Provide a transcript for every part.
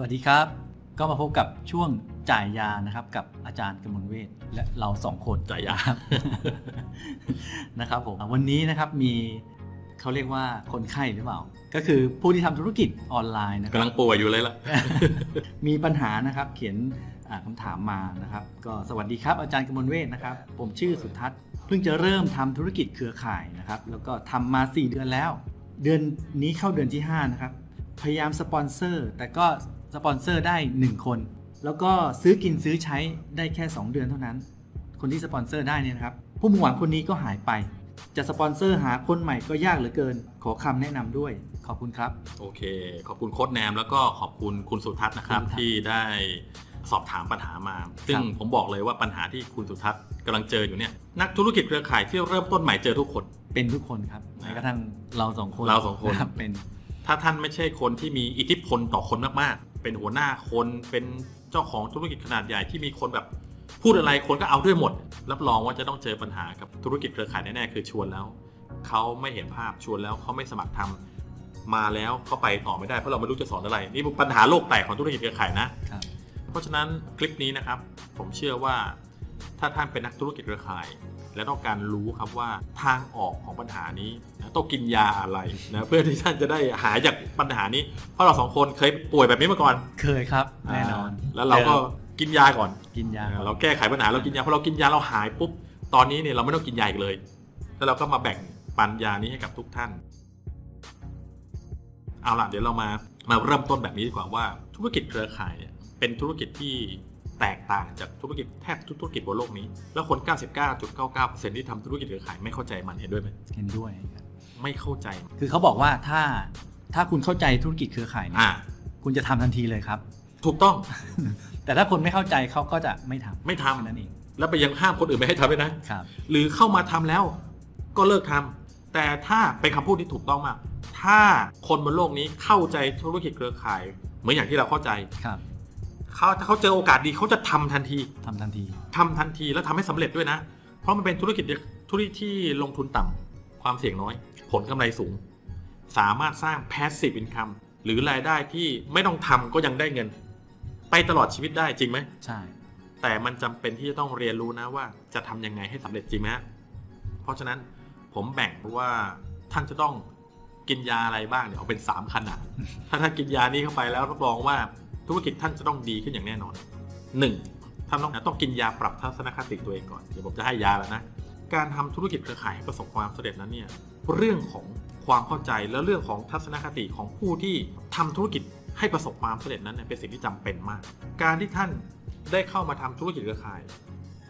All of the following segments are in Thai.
สวัสดีครับ ก็มาพบกับช่วงจ่ายยานะครับ กับอาจารย์กมลเวทและเราสองคนจ่ายยานะครับผมวันนี้นะครับมีเขาเรียกว่าคนไข้หรือเปล่า ก็คือผู้ที่ทำธุรกิจออนไลน์นะคกำรัลังป่วยอยู่เลยล่ะ มีปัญหานะครับเขียนอ่าคำถามมานะครับ ก็สวัสดีครับอาจารย์กมลเวทนะครับ ผมชื่อสุทัศน์เพิ่งจะเริ่มทำธุรกิจเครือข่ายนะครับ แล้วก็ทำมา 4 เดือนแล้ว เดือนนี้เข้าเดือนที่ 5 นะครับ พยายามสปอนเซอร์ แต่ก็ สปอนเซอร์ได้ 1 คน แล้วก็ซื้อกินซื้อใช้ได้แค่ 2 เดือนเท่านั้น คนที่สปอนเซอร์ได้เนี่ยนะครับ ผู้มุ่งหวังคนนี้ก็หายไป จะสปอนเซอร์หาคนใหม่ก็ยากเหลือเกิน ขอคำแนะนำด้วย ขอบคุณครับ โอเค ขอบคุณโค้ชแนมแล้วก็ขอบคุณคุณสุทัศน์นะครับคุณสุทัศน์ที่ได้สอบถามปัญหามา ซึ่งครับผมบอกเลยว่าปัญหาที่คุณสุทัศน์กำลังเจออยู่เนี่ยนักธุรกิจเครือข่ายที่เริ่มต้นใหม่เจอทุกคน เป็นทุกคนครับแม้กระทั่งเราสองคนเราสองคนรับเป็น ถ้าท่านไม่ใช่คนที่มีอิทธิพลต่อคนมากๆ เป็นหัวหน้าคนเป็นเจ้าของธุรกิจขนาดใหญ่ที่มีคนแบบพูดอะไรคนก็เอาด้วยหมด รับรองว่าจะต้องเจอปัญหากับธุรกิจเครือข่ายแน่ๆคือชวนแล้วเขาไม่เห็นภาพชวนแล้วเขาไม่สมัครทำมาแล้วเขาไปต่อไม่ได้เพราะเราไม่รู้จะสอนอะไรนี่เป็นปัญหาโลกแตกของธุรกิจเครือข่ายนะครับเพราะฉะนั้นคลิปนี้นะครับ ผมเชื่อว่าถ้าท่านเป็นนักธุรกิจเครือข่าย และต้องการรู้ครับว่าทางออกของปัญหานี้นะต้องกินยาอะไรนะเพื่อที่ท่านจะได้หายจากปัญหานี้ เพราะเราสองคนเคยป่วยแบบนี้มาก่อน เคยครับแน่นอนาแล้วเราก็กินยาก่อนกินยาก่อนเราแก้ไขปัญหาเรากินยาพอเรากินยาเราหายปุ๊บตอนนี้เนี่ยเราไม่ต้องกินยาอีกเลย แล้วเราก็มาแบ่งปันยานี้ให้กับทุกท่านเอาล่ะเดี๋ยวเรามามาเริ่มต้นแบบนี้ดีกว่าว่าธุรกิจเครือข่ายเนี่ยเป็นธุรกิจที่ แตกต่างจากธุรกิจแทบทุกธุรกิจบนโลกนี้ แล้วคน 99.99%ที่ทำธุรกิจเครือข่ายไม่เข้าใจมันเห็นด้วยไหมเห็นด้วยครับไม่เข้าใจ คือเขาบอกว่าถ้าถ้าคุณเข้าใจธุรกิจเครือข่ายเนี่ยอ่าคุณจะทำทันทีเลยครับ ถูกต้อง แต่ถ้าคนไม่เข้าใจเขาก็จะไม่ทำไม่ทำแค่นั่นเองแล้วไปยังห้ามคนอื่นไม่ให้ทำด้วยนะครับ หรือเข้ามาทำแล้วก็เลิกทำแต่ถ้าเป็นคำพูดที่ถูกต้องมาก ถ้าคนบนโลกนี้เข้าใจธุรกิจเครือข่าย เหมือนอย่างที่เราเข้าใจครับ เขาถ้าเขาเจอโอกาสดีเขาจะทำทันทีทำทันทีทำทันทีแล้วทำให้สำเร็จด้วยนะ เพราะมันเป็นธุรกิจธุรกิจที่ลงทุนต่ำความเสี่ยงน้อย ผลกำไรสูง สามารถสร้าง passive income หรือรายได้ที่ไม่ต้องทำก็ยังได้เงิน ไปตลอดชีวิตได้จริงไหมใช่ แต่มันจำเป็นที่จะต้องเรียนรู้นะว่าจะทำยังไงให้สำเร็จจริงไหมฮะเพราะฉะนั้นผมแบ่งว่าท่านจะต้องกินยาอะไรบ้างเนี่ยเอาเป็น3ขนาด ถ้าท่านกินยานี้เข้าไปแล้วรับรองว่า ธุรกิจท่านจะต้องดีขึ้นอย่างแน่นอน 1. ท่านต้องต้องกินยาปรับทัศนคติตัวเองก่อน เดี๋ยวผมจะให้ยาแล้วนะ การทำธุรกิจเครือข่ายให้ประสบความสำเร็จนั้นเนี่ย เรื่องของความเข้าใจและเรื่องของทัศนคติของผู้ที่ทำธุรกิจให้ประสบความสำเร็จนั้นเนี่ยเป็นสิ่งที่จำเป็นมาก การที่ท่านได้เข้ามาทำธุรกิจเครือข่าย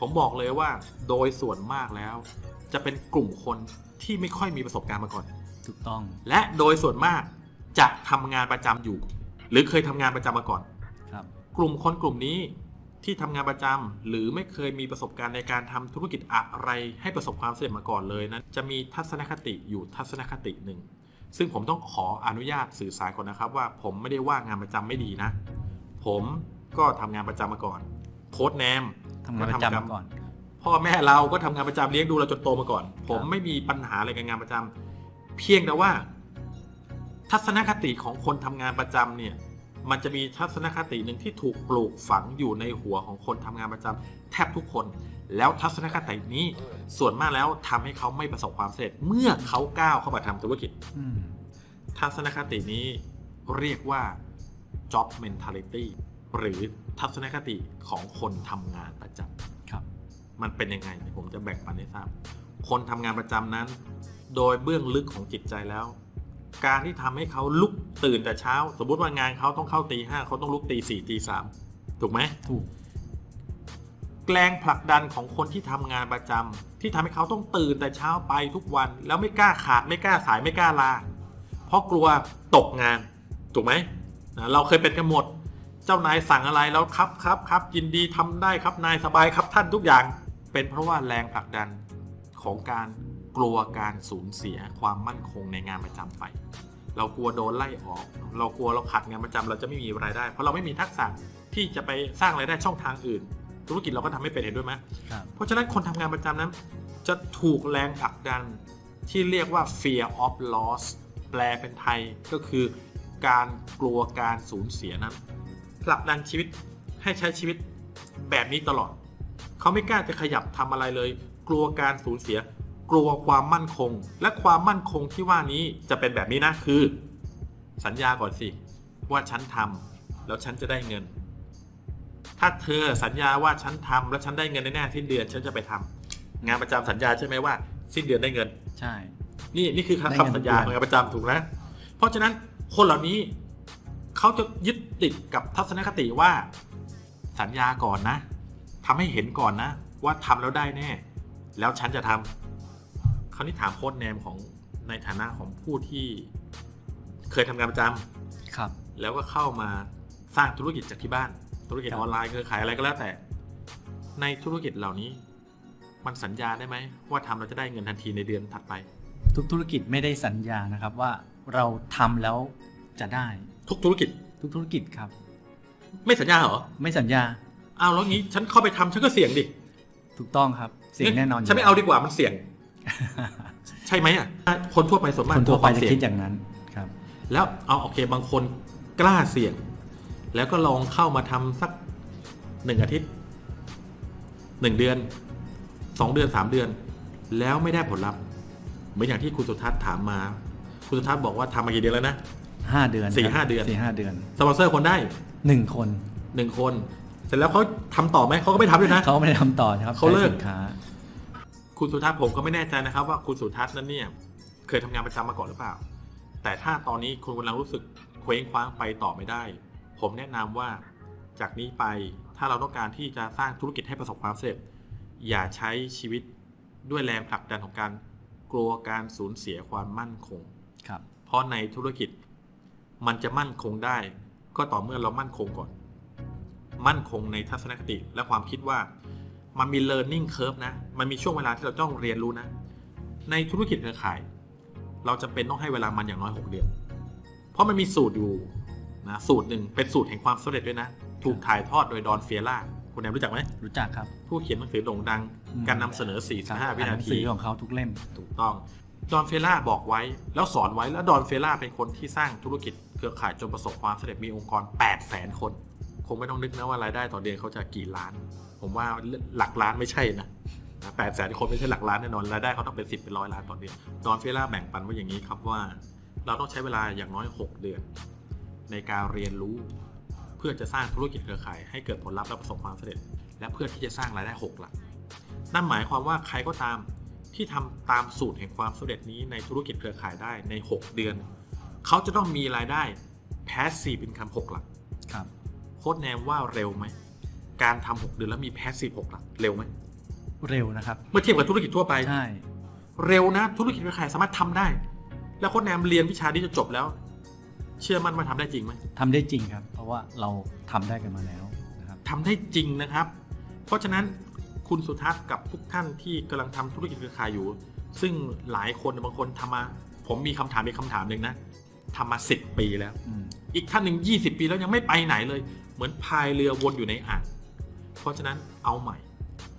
ผมบอกเลยว่าโดยส่วนมากแล้ว จะเป็นกลุ่มคนที่ไม่ค่อยมีประสบการณ์มาก่อน ถูกต้อง และโดยส่วนมากจะทำงานประจำอยู่ หรือเคยทำงานประจำมาก่อนครับ กลุ่มคนกลุ่มนี้ที่ทำงานประจำหรือไม่เคยมีประสบการณ์ในการทำธุรกิจอะไรให้ประสบความสำเร็จมาก่อนเลยนั้นจะมีทัศนคติอยู่ทัศนคติหนึ่งซึ่งผมต้องขออนุญาตสื่อสารก่อนนะครับ ว่าผมไม่ได้ว่างานประจำไม่ดีนะ ผมก็ทำงานประจำมาก่อน โค้ดแนมทำงานประจำมาก่อน พ่อแม่เราก็ทำงานประจำเลี้ยงดูเราจนโตมาก่อน ผมไม่มีปัญหาอะไรกับงานประจำเพียงแต่ว่า ทัศนคติของคนทำงานประจำเนี่ยมันจะมีทัศนคติหนึ่งที่ถูกปลูกฝังอยู่ในหัวของคนทำงานประจำแทบทุกคน แล้วทัศนคตินี้ส่วนมากแล้วทำให้เขาไม่ประสบความสำเร็จ เมื่อเขาก้าวเข้ามาทำธุรกิจอืมทัศนคตินี้เรียกว่า job mentality หรือทัศนคติของคนทำงานประจำครับ มันเป็นยังไงเดี๋ยวผมจะแบ่งปันให้ทราบคนทำงานประจำนั้น โดยเบื้องลึกของจิตใจแล้ว การที่ทำให้เขาลุกตื่นแต่เช้า สมมติว่างานเขาต้องเข้าตีห้าเขาต้องลุกตีสี่ตีสามถูกไหมถูกแรงผลักดันของคนที่ทำงานประจำที่ทำให้เขาต้องตื่นแต่เช้าไปทุกวัน แล้วไม่กล้าขาดไม่กล้าสายไม่กล้าลา เพราะกลัวตกงาน ถูกไหมนะเราเคยเป็นกันหมด เจ้านายสั่งอะไรแล้วครับครับครับยินดีทำได้ครับนายสบายครับท่านทุกอย่าง เป็นเพราะว่าแรงผลักดันของการ กลัวการสูญเสียความมั่นคงในงานประจำไป เรากลัวโดนไล่ออก เรากลัวเราขาดงานประจำเราจะไม่มีรายได้ เพราะเราไม่มีทักษะที่จะไปสร้างรายได้ช่องทางอื่น ธุรกิจเราก็ทำไม่เป็นเห็นด้วยไหมครับเพราะฉะนั้นคนทำงานประจำนั้น จะถูกแรงผลักดันที่เรียกว่า fear of loss แปลเป็นไทยก็คือการกลัวการสูญเสียนั้นผลักดันชีวิตให้ใช้ชีวิตแบบนี้ตลอด เขาไม่กล้าจะขยับทำอะไรเลย กลัวการสูญเสีย กลัวความมั่นคง และความมั่นคงที่ว่านี้จะเป็นแบบนี้นะคือ สัญญาก่อนสิ ว่าฉันทำแล้วฉันจะได้เงิน ถ้าเธอสัญญาว่าฉันทำแล้วฉันได้เงินแน่ๆสิ้นเดือนฉันจะไปทำงานประจำสัญญาใช่ไหมว่า สิ้นเดือนได้เงิน ใช่ นี่นี่คือได้คำเงินคำสัญญาทุกขเดือนองงานประจำถูกนะเพราะฉะนั้นคนเหล่านี้เขาจะยึดติดกับทัศนคติว่า สัญญาก่อนนะทำให้เห็นก่อนนะ ว่าทำแล้วได้แน่ แล้วฉันจะทำ คราวนี้ถามโค้ดแนมของในฐานะของผู้ที่เคยทำงานประจำครับ แล้วก็เข้ามาสร้างธุรกิจจากที่บ้าน ธุรกิจครับออนไลน์เครือข่ายอะไรก็แล้วแต่ ในธุรกิจเหล่านี้ มันสัญญาได้ไหมว่าทำแล้วจะได้เงินทันทีในเดือนถัดไป ทุกธุรกิจไม่ได้สัญญานะครับว่าเราทำแล้วจะได้ ทุกธุรกิจ ทุกธุรกิจครับ ไม่สัญญาเหรอ ไม่สัญญาอ้าวแล้วงี้ฉันเข้าไปทำฉันก็เสี่ยงดิถูกต้องครับ เสียงแน่นอนยู่ฉันไม่เอาดีกว่ามันเสี่ยง ใช่ไหมอะคนทั่วไปส่วนมากคนทั่วไปกลัจะวความคิดเสี่ยงอย่างนั้นครับ แล้วเอาโอเคบางคนกล้าเสี่ยง แล้วก็ลองเข้ามาทำสักหนึ่งอาทิตย์หนึ่งเดือนสองเดือนสามเดือน แล้วไม่ได้ผลลัพธ์เหมือนอย่างที่คุณสุทัศน์ถามมา คุณสุทัศน์บอกว่าทำมากี่เดือนแล้วนะห้าเดือนสี่ครับห้าเดือนสี่ห้าเดือนสปอนเซอร์คนได้หนึ่งคนหนึ่งคน เสร็จแล้วเขาทำต่อไหมเขาก็ไม่ทำด้วยนะเขาไม่ได้ทำต่อนะครับเขาเลิกใช้สินค้า คุณสุทัศน์ผมก็ไม่แน่ใจนะครับ ว่าคุณสุทัศน์นั้นเนี่ย เคยทำงานประจำมาก่อนหรือเปล่า แต่ถ้าตอนนี้คุณกำลังรู้สึกเคว้งคว้างไปต่อไม่ได้ ผมแนะนำว่าจากนี้ไปถ้าเราต้องการที่จะสร้างธุรกิจให้ประสบความสำเร็จ อย่าใช้ชีวิตด้วยแรงผลักดันของการกลัวการสูญเสียความมั่นคงครับเพราะในธุรกิจมันจะมั่นคงได้ ก็ต่อเมื่อเรามั่นคงก่อน มั่นคงในทัศนคติและความคิดว่า มันมี learning curve นะ มันมีช่วงเวลาที่เราต้องเรียนรู้นะ ในธุรกิจเครือข่าย เราจะเป็นต้องให้เวลามันอย่างน้อย 6 เดือน เพราะมันมีสูตรอยู่นะสูตรหนึ่งเป็นสูตรแห่งความสำเร็จด้วยนะ ถูกถ่ายทอดโดยดอนเฟียร่าคุณแอมรู้จักไหมรู้จักครับ ผู้เขียนหนังสือโด่งดังอืมการนำเสนอ 45 วิอ่านหนานังทีสือของเขาทุกเล่มถูกต้องดอนเฟล่าบอกไว้แล้วสอนไว้แล้วดอนเฟล่าเป็นคนที่สร้างธุรกิจเครือข่ายจนประสบความสำเร็จมีองค์กร 8 0 0แสนคน คงไม่ต้องนึกนะว่ารายได้ต่อเดือนเขาจะกี่ล้าน ผมว่าหลักล้านไม่ใช่นะแปดแสนคนไม่ใช่หลักล้านแน่นอนรายได้เขาต้องเป็น10เป็นร้อยล้านต่อเดือนดอนเฟล่าแบ่งปันไว้อย่างนี้ครับว่า เราต้องใช้เวลาอย่างน้อย 6 เดือน ในการเรียนรู้ เพื่อจะสร้างธุรกิจเครือข่าย ให้เกิดผลลัพธ์และประสบความสำเร็จ และเพื่อที่จะสร้างรายได้หกหลักนั่นหมายความว่าใครก็ตามที่ทำตามสูตรแห่งความสำเร็จนี้ในธุรกิจเครือข่ายได้ใน 6 เดือน เขาจะต้องมีรายได้แพสซีฟเป็นคำหกหลักครับโค้ดแนมว่าเร็วไหม การทำหกเดือนแล้วมีแพสซีฟหกหลักเร็วไหมเร็วนะครับ เมื่อเทียบกับธุรกิจทั่วไปใช่เร็วนะ ธุรกิจเครือข่ายสามารถทำได้ แล้วโค้ดแนมเรียนวิชานี้จะจบแล้ว เชื่อมั่นว่าทำได้จริงไหมทำได้จริงครับ เพราะว่าเราทำได้กันมาแล้วนะครับทำได้จริงนะครับ เพราะฉะนั้นคุณสุทัศน์กับทุกท่านที่กำลังทำธุรกิจเครือข่ายอยู่ ซึ่งหลายคนบางคนทำมา ผมมีคำถามอีกคำถามหนึ่งนะทำมา10ปีแล้วอืมอีกท่านหนึ่ง20ปีแล้วยังไม่ไปไหนเลย เหมือนพายเรือวนอยู่ในอ่าง เพราะฉะนั้นเอาใหม่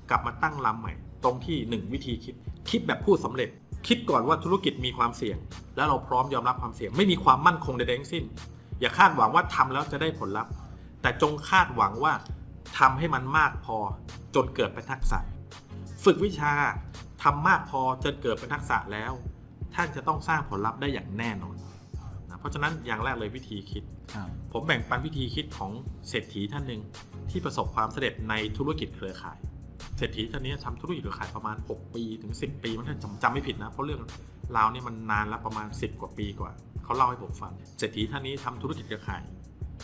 กลับมาตั้งลำใหม่ ตรงที่ 1 วิธีคิด คิดแบบผู้สำเร็จ คิดก่อนว่าธุรกิจมีความเสี่ยง แล้วเราพร้อมยอมรับความเสี่ยง ไม่มีความมั่นคงใดๆทั้งสิ้น อย่าคาดหวังว่าทำแล้วจะได้ผลลัพธ์ แต่จงคาดหวังว่าทำให้มันมากพอจนเกิดเป็นทักษะ ฝึกวิชาทำมากพอจนเกิดเป็นทักษะแล้ว ท่านจะต้องสร้างผลลัพธ์ได้อย่างแน่นอนนะเพราะฉะนั้นอย่างแรกเลยวิธีคิดครับผมแบ่งปันวิธีคิดของเศรษฐีท่านหนึ่ง ที่ประสบความสำเร็จในธุรกิจเครือข่าย เศรษฐีท่านนี้ทำธุรกิจเครือข่ายประมาณ 6 ปีถึง 10 ปีมันถ้าจำจำไม่ผิดนะ เพราะเรื่องราวนี่มันนานแล้วประมาณ 10 กว่าปีกว่า เขาเล่าให้ผมฟัง เศรษฐีท่านนี้ทำธุรกิจเครือข่าย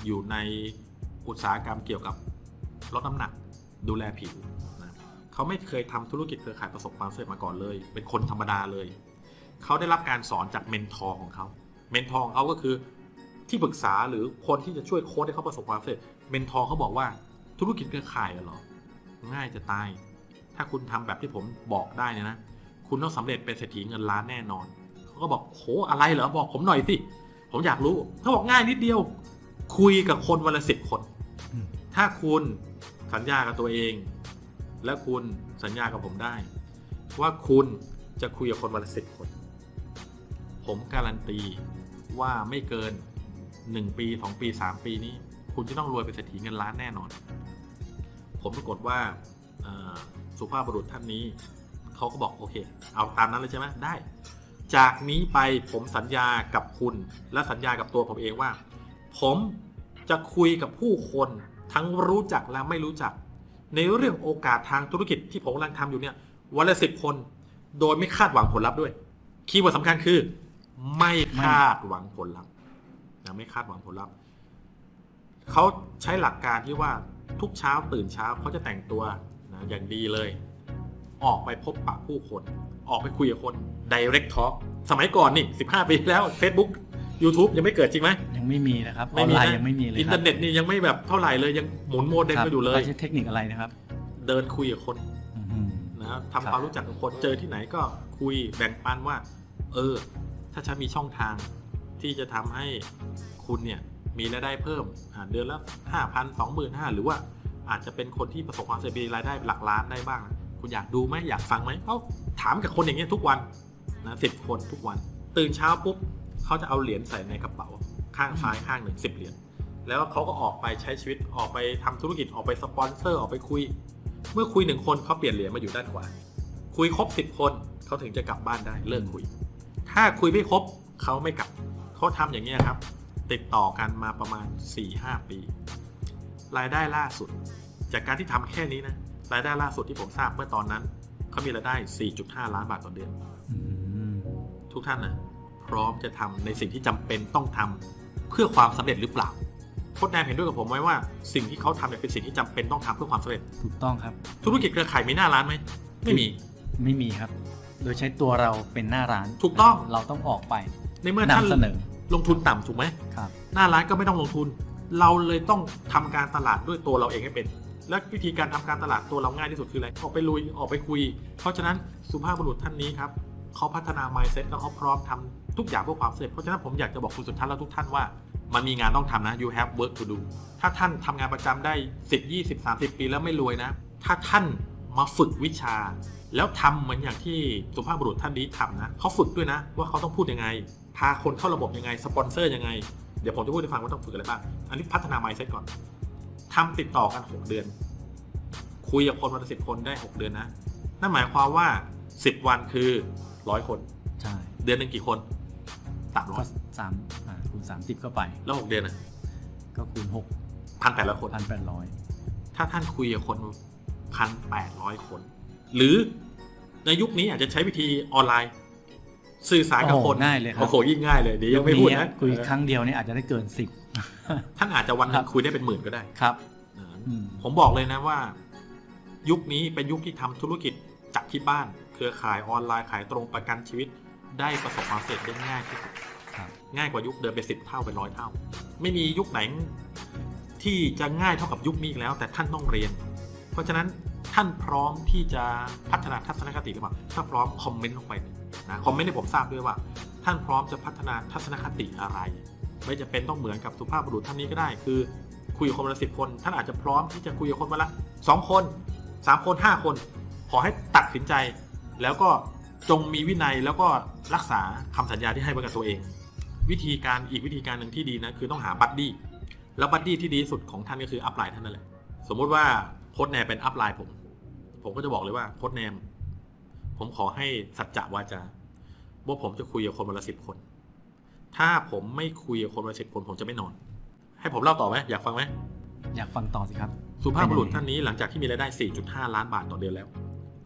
อยู่ในอุตสาหกรรมเกี่ยวกับลดน้ำหนัก ดูแลผิวนะเขาไม่เคยทำธุรกิจเครือข่ายประสบความสำเร็จมาก่อนเลย เป็นคนธรรมดาเลย เขาได้รับการสอนจาก mentor ของเขา mentor ของเขาก็คือที่ปรึกษาหรือคนที่จะช่วยโค้ชให้เขาประสบความสำเร็จ mentor เขาบอกว่า ธุรกิจเครือข่ายเหรอ ง่ายจะตาย ถ้าคุณทำแบบที่ผมบอกได้เนี่ยนะ คุณต้องสำเร็จเป็นเศรษฐีเงินล้านแน่นอน เขาก็บอกโหอะไรเหรอ บอกผมหน่อยสิ ผมอยากรู้ เขาบอกง่ายนิดเดียว คุยกับคนวันละสิบคน ถ้าคุณสัญญากับตัวเอง และคุณสัญญากับผมได้ ว่าคุณจะคุยกับคนวันละสิบคน ผมการันตีว่าไม่เกิน 1 ปี 2 ปี 3 ปีนี้ คุณจะต้องรวยเป็นเศรษฐีเงินล้านแน่นอน ผมปรากฏว่าสุภาพบุรุษท่านนี้เขาก็บอกโอเค เอาตามนั้นเลยใช่ไหมได้ จากนี้ไปผมสัญญากับคุณและสัญญากับตัวผมเองว่า ผมจะคุยกับผู้คนทั้งรู้จักและไม่รู้จัก ในเรื่องโอกาสทางธุรกิจที่ผมกำลังทำอยู่เนี่ยวันละสิบคน โดยไม่คาดหวังผลลัพธ์ด้วย keyword สำคัญคือ ไม่คาดหวังผลลัพธ์นะไม่คาดหวังผลลัพธ์ เเขาใช้หลักการที่ว่าทุกเช้าตื่นเช้าเขาจะแต่งตัวนะอย่างดีเลย ออกไปพบปะผู้คน ออกไปคุยกับคน direct talk สมัยก่อนนี่ 15 ปีแล้ว Facebook YouTube ยังไม่เกิดจริงไหมยังไม่มีนะครับอไม่อนมีไลน์นะยังไม่มีเลยอินเทอร์เน็ตนี่ยังไม่แบบเท่าไหร่เลยยังหมุนโมเด็มครับกันอยู่เลยขาใช้เทคนิคอะไรนะครับ เดินคุยกับคนอื้อหือนะครับครับทำความรู้จักกับคนเจอที่ไหนก็คุยแบ่งปันว่า เออ ถ้าฉันมีช่องทางที่จะทำให้คุณเนี่ย มีรายได้เพิ่มอ่าเดือนละห้าพันสองหมื่นห้าหรือว่าอาจจะเป็นคนที่ประสบความสำเร็จมีรายได้หลักล้านได้บ้างคุณอยากดูไหมอยากฟังไหมเขาถามกับคนอย่างเงี้ยทุกวันนะสิบคนทุกวัน ตื่นเช้าปุ๊บเขาจะเอาเหรียญใส่ในกระเป๋า ข้างซ้ายข้างหนึ่งสิบเหรียญแล้วเขาก็ออกไปใช้ชีวิตออกไปทำธุรกิจออกไปสปอนเซอร์ออกไปคุย เมื่อคุยหนึ่งคนเขาเปลี่ยนเหรียญมาอยู่ด้านขวาคุยครบสิบคนเขาถึงจะกลับบ้านได้เลิกคุย ถ้าคุยไม่ครบเขาไม่กลับเขาทำอย่างนี้ยครับ ติดต่อกันมาประมาณ 4-5 ปี รายได้ล่าสุด จากการที่ทำแค่นี้นะ รายได้ล่าสุดที่ผมทราบเมื่อตอนนั้น เขามีรายได้ 4.5 ล้านบาทต่อเดือนอืมทุกท่านนะพร้อมจะทำในสิ่งที่จำเป็นต้องทำเพื่อความสำเร็จหรือเปล่าโค้ชแนมเห็นด้วยกับผมไหมว่าสิ่งที่เขาทำเนี่ยเป็นสิ่งที่จำเป็นต้องทำเพื่อความสำเร็จ ถูกต้องครับ ธุรกิจเครือข่ายมีหน้าร้านไหมไม่มี ไม่มีครับ โดยใช้ตัวเราเป็นหน้าร้าน ถูกต้อง เราต้องออกไป ในเมื่อท่านนำเสนอ ลงทุนต่ำถูกไหมครับหน้าร้านก็ไม่ต้องลงทุน เราเลยต้องทำการตลาดด้วยตัวเราเองให้เป็น และวิธีการทำการตลาดตัวเราง่ายที่สุดคืออะไรออกไปลุยออกไปคุย เพราะฉะนั้นสุภาพบุรุษท่านนี้ครับเขาพัฒนา mindset แล้วเขาพร้อมทำทุกอย่างเพื่อความสำเร็จเพราะฉะนั้นผมอยากจะบอกคุณสุดท้ายและทุกท่านว่ามันมีงานต้องทำนะ you have work to do ถ้าท่านทำงานประจำได้ 10 20 30 ปีแล้วไม่รวยนะ ถ้าท่านมาฝึกวิชา แล้วทำเหมือนอย่างที่สุภาพบุรุษท่านนี้ทำนะเขาฝึกด้วยนะ ว่าเขาต้องพูดยังไง พาคนเข้าระบบยังไง สปอนเซอร์ยังไง เดี๋ยวผมจะพูดให้ฟังว่าต้องฝึกอะไรบ้าง อันนี้พัฒนา mindset ก่อนทำติดต่อกัน 6 เดือน คุยกับคนวันละสิบคนได้ 6 เดือนนะ นั่นหมายความว่า 10 วันคือร้อยคน ใช่ เดือนหนึ่งกี่คนสามร้อก็ยสามอ่าคูณสามสิบเข้าไป แล้วหกเดือนนะก็คูณหกพันแปดร้อยคนพันแปดร้อยถ้าท่านคุยกับคนพันแปดร้อยคน หรือในยุคนี้อาจจะใช้วิธีออนไลน์ สื่อสารกับคนง่ายเลยครับโอ้โหยิ่งง่ายเลยเดี๋ยวยังไม่พูดนะคุยเออครั้งเดียวเนี่ยอาจจะได้เกินสิบท่านอาจจะวันหนึครังบคุยได้เป็นหมื่นก็ได้ครับอ่าอืมผมบอกเลยนะว่า ยุคนี้เป็นยุคที่ทำธุรกิจจากที่บ้าน เครือข่ายออนไลน์ขายตรงประกันชีวิต ได้ประสบความสำเร็จได้ง่ายที่สุดครับง่ายกว่ายุคเดิมเป็นสิบเท่าเป็นร้อยเท่า ไม่มียุคไหนที่จะง่ายเท่ากับยุคนี้อีกแล้ว แต่ท่านต้องเรียน เพราะฉะนั้นท่านพร้อมที่จะพัฒนาทัศนคติหรือเปล่าถ้าพร้อมคอมเมนต์ลงไป นะคอมเมนต์ให้ผมทราบด้วยว่า ท่านพร้อมจะพัฒนาทัศนคติอะไร ไม่จำเป็นต้องเหมือนกับสุภาพบุรุษท่านนี้ก็ได้ คือคุยกับคนละสิบคน ท่านอาจจะพร้อมที่จะคุยกับคนวันละสองคนสามคนห้าคน ขอให้ตัดสินใจ แล้วก็จงมีวินัยแล้วก็รักษาคำสัญญาที่ให้ไว้กับตัวเอง วิธีการอีกวิธีการหนึ่งที่ดีนะคือต้องหา buddy แล้ว buddy ที่ดีสุดของท่านก็คือ upline ท่านนั่นแหละสมมุติว่าโค้ชแนมเป็น upline ผม ผมก็จะบอกเลยว่าโค้ดแนม ผมขอให้สัจจะวาจาว่าผมจะคุยกับคนวันละสิบคน ถ้าผมไม่คุยกับคนวันละสิบคน ผมจะไม่นอน ให้ผมเล่าต่อไหมอยากฟังไหมอยากฟังต่อสิครับ สุภาพบุรุษเป็นยังไงท่านนี้หลังจากที่มีรายได้ 4.5 ล้านบาทต่อเดือนแล้ว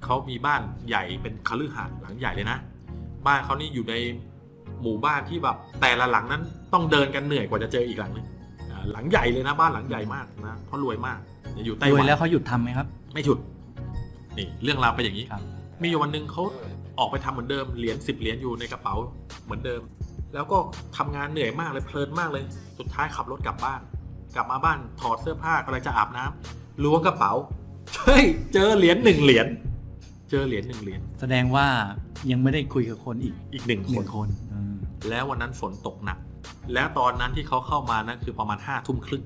เขามีบ้านใหญ่เป็นคฤหาสน์หลังใหญ่เลยนะ บ้านเขานี่อยู่ในหมู่บ้านที่แบบแต่ละหลังนั้นต้องเดินกันเหนื่อยกว่าจะเจออีกหลังนึงอ่าหลังใหญ่เลยนะบ้านหลังใหญ่มากนะเพราะรวยมากอยู่ไต้รหววัยนแล้วเขาหยุดทำไหมครับ ไม่ฉุดนี่เรื่องราวเป็นอย่างนี้ครับ มีอยู่วันหนึ่งเขาออกไปทำเหมือนเดิมเหรียญสิบเหรียญอยู่ในกระเป๋าเหมือนเดิม แล้วก็ทำงานเหนื่อยมากเลยเพลินมากเลย สุดท้ายขับรถกลับบ้าน กลับมาบ้านถอดเสื้อผ้ากำลังจะอาบน้ำล้วงกระเป๋าเฮ้ยเจอเหรียญหนึ่งเหรียญเจอเหรียญหนึ่งเหรียญแสดงว่ายังไม่ได้คุยกับคนอีกอีกหนึ่งหคนึ่นงคนอืมแล้ววันนั้นฝนตกหนัก แล้วตอนนั้นที่เขาเข้ามานะคือประมาณห้าทุ่มครึ่ง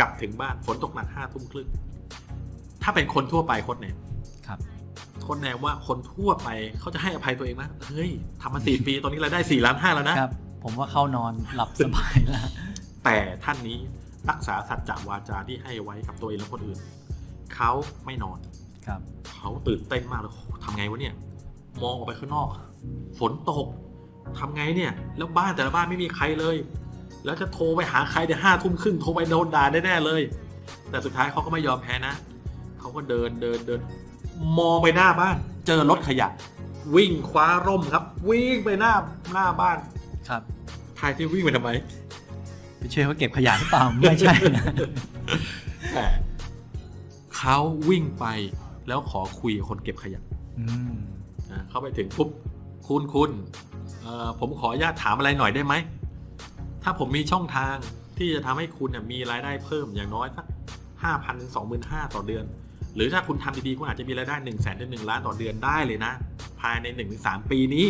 กลับถึงบ้านฝนตกหนักห้าทุ่มครึ่งถ้าเป็นคนทั่วไปโคตรแนมครับ โคตรแนมว่าคนทั่วไปเขาจะให้อภัยตัวเองไหมเฮ้ยทำมาสี่ปีตอนนี้รายได้สี่ล้านห้าแล้วนะครับ ผมว่าเข้านอนหลับสบายแล้ว แต่ท่านนี้รักษาสัจจะวาจาที่ให้ไว้กับตัวเองและคนอื่น เขาไม่นอนครับเขาตื่นเต้นมากเลยโอ้โหทำไงวะเนี่ย มองออกไปข้างนอก ฝนตกทำไงเนี่ย แล้วบ้านแต่ละบ้านไม่มีใครเลย แล้วจะโทรไปหาใครเดี๋ยวห้าทุ่มครึ่งโทรไปโดนด่าแน่ๆเลย แต่สุดท้ายเขาก็ไม่ยอมแพ้นะ เขาก็เดินเดินเดิน มองไปหน้าบ้าน เจอรถขยะ วิ่งคว้าร่มครับ วิ่งไปหน้าหน้าบ้านครับทายที่วิ่งไปทำไมไปช่วยเขาเก็บขยะหรือเปล่าไม่ใช่นะแต่เขาวิ่งไปแล้วขอคุยกับคนเก็บขยะอืมอ่าเข้าไปถึงปุ๊บคุณคุณเอ่อผมขออนุญาตถามอะไรหน่อยได้ไหม ถ้าผมมีช่องทางที่จะทำให้คุณเนี่ยมีรายได้เพิ่มอย่างน้อยสักห้าพันสองหมื่นห้าต่อเดือน หรือถ้าคุณทำดีๆคุณอาจจะมีรายได้หนึ่งแสนถึงหนึ่งล้านต่อเดือนได้เลยนะ ภายในหนึ่งถึงสามปีนี้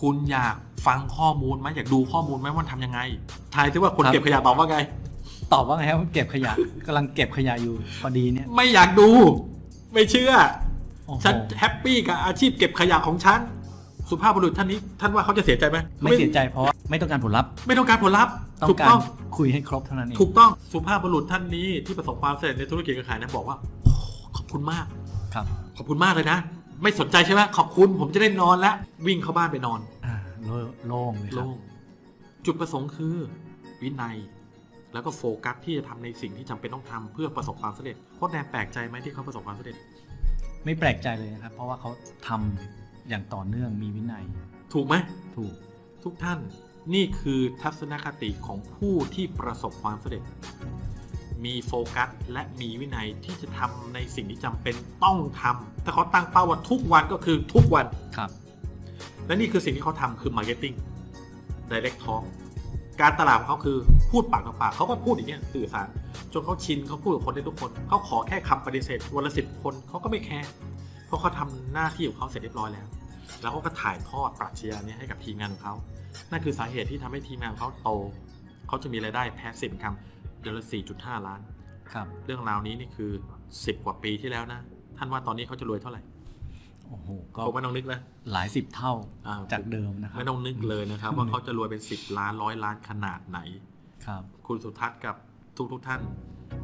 คุณอยากฟังข้อมูลไหมอยากดูข้อมูลไหมว่ามันทำยังไงทายซิว่าคนเก็บขยะตอบว่าไง ตอบว่าไงครับเก็บขยะกำลังเก็บขยะอยู่พอดีเนี่ย ไม่อยากดู ไม่เชื่อโอ้โหฉัน happy กับอาชีพเก็บขยะของฉันสุภาพบุรุษท่านนี้ท่านว่าเขาจะเสียใจไหมไม่เสียใจเพราะว่าไม่ต้องการผลลัพธ์ ไม่ต้องการผลลัพธ์ต้อถูงกการต้องคุยให้ครบเท่านั้นเองถูกต้องสุภาพบุรุษท่านนี้ที่ประสบความสำเร็จในธุรกิจการขายนะบอกว่าโอ้ ขอบคุณมากครับ ขอบคุณมากเลยนะ ไม่สนใจใช่ไหมขอบคุณผมจะได้นอนแล้ววิ่งเข้าบ้านไปนอนอ่าโล่โล่งเลยครับโล่งจุดประสงค์คือ วินัย แล้วก็โฟกัสที่จะทำในสิ่งที่จำเป็นต้องทำเพื่อประสบความสำเร็จโค้ชแนนแปลกใจไหมที่เขาประสบความสำเร็จ ไม่แปลกใจเลยนะครับ เพราะว่าเขาทำอย่างต่อเนื่องมีวินัย ถูกไหมถูกทุกท่านนี่คือทัศนคติของผู้ที่ประสบความสำเร็จ มีโฟกัส และมีวินัยที่จะทำในสิ่งที่จำเป็นต้องทำถ้าเขาตั้งเป้าว่าทุกวันก็คือทุกวันครับ และนี่คือสิ่งที่เขาทำคือ Marketing Direct Talk การตลาดของเขาคือพูดปากต่อปากเขาก็พูดอย่างเงี้ยสื่อสารจนเขาชินเขาพูดกับคนได้ทุกคนเขาขอแค่คำปฏิเสธวันละสิบคนเขาก็ไม่แคร์เพราะเขาทำหน้าที่ของเขาเสร็จเรียบร้อยแล้ว แล้วเขาก็ถ่ายทอดปรัชญานี้ให้กับทีมงานของเขานั่นคือสาเหตุที่ทำให้ทีมงานของเขาโตเขาจะมีรายได้แพสซีฟคำ เดือนละ 4.5 ล้าน ครับ เรื่องราวนี้นี่คือ 10 กว่าปีที่แล้วนะ ท่านว่าตอนนี้เขาจะรวยเท่าไหร่ โอ้โห ก็ผมไม่ต้องนึกนะหลายสิบเท่าอ่าจากเดิมนะครับ ไม่ต้องนึกเลยนะครับ ว่าเขาจะรวยเป็น 10 ล้านร้อยล้านขนาดไหน ครับ คุณสุทัศน์กับทุกทุกๆท่าน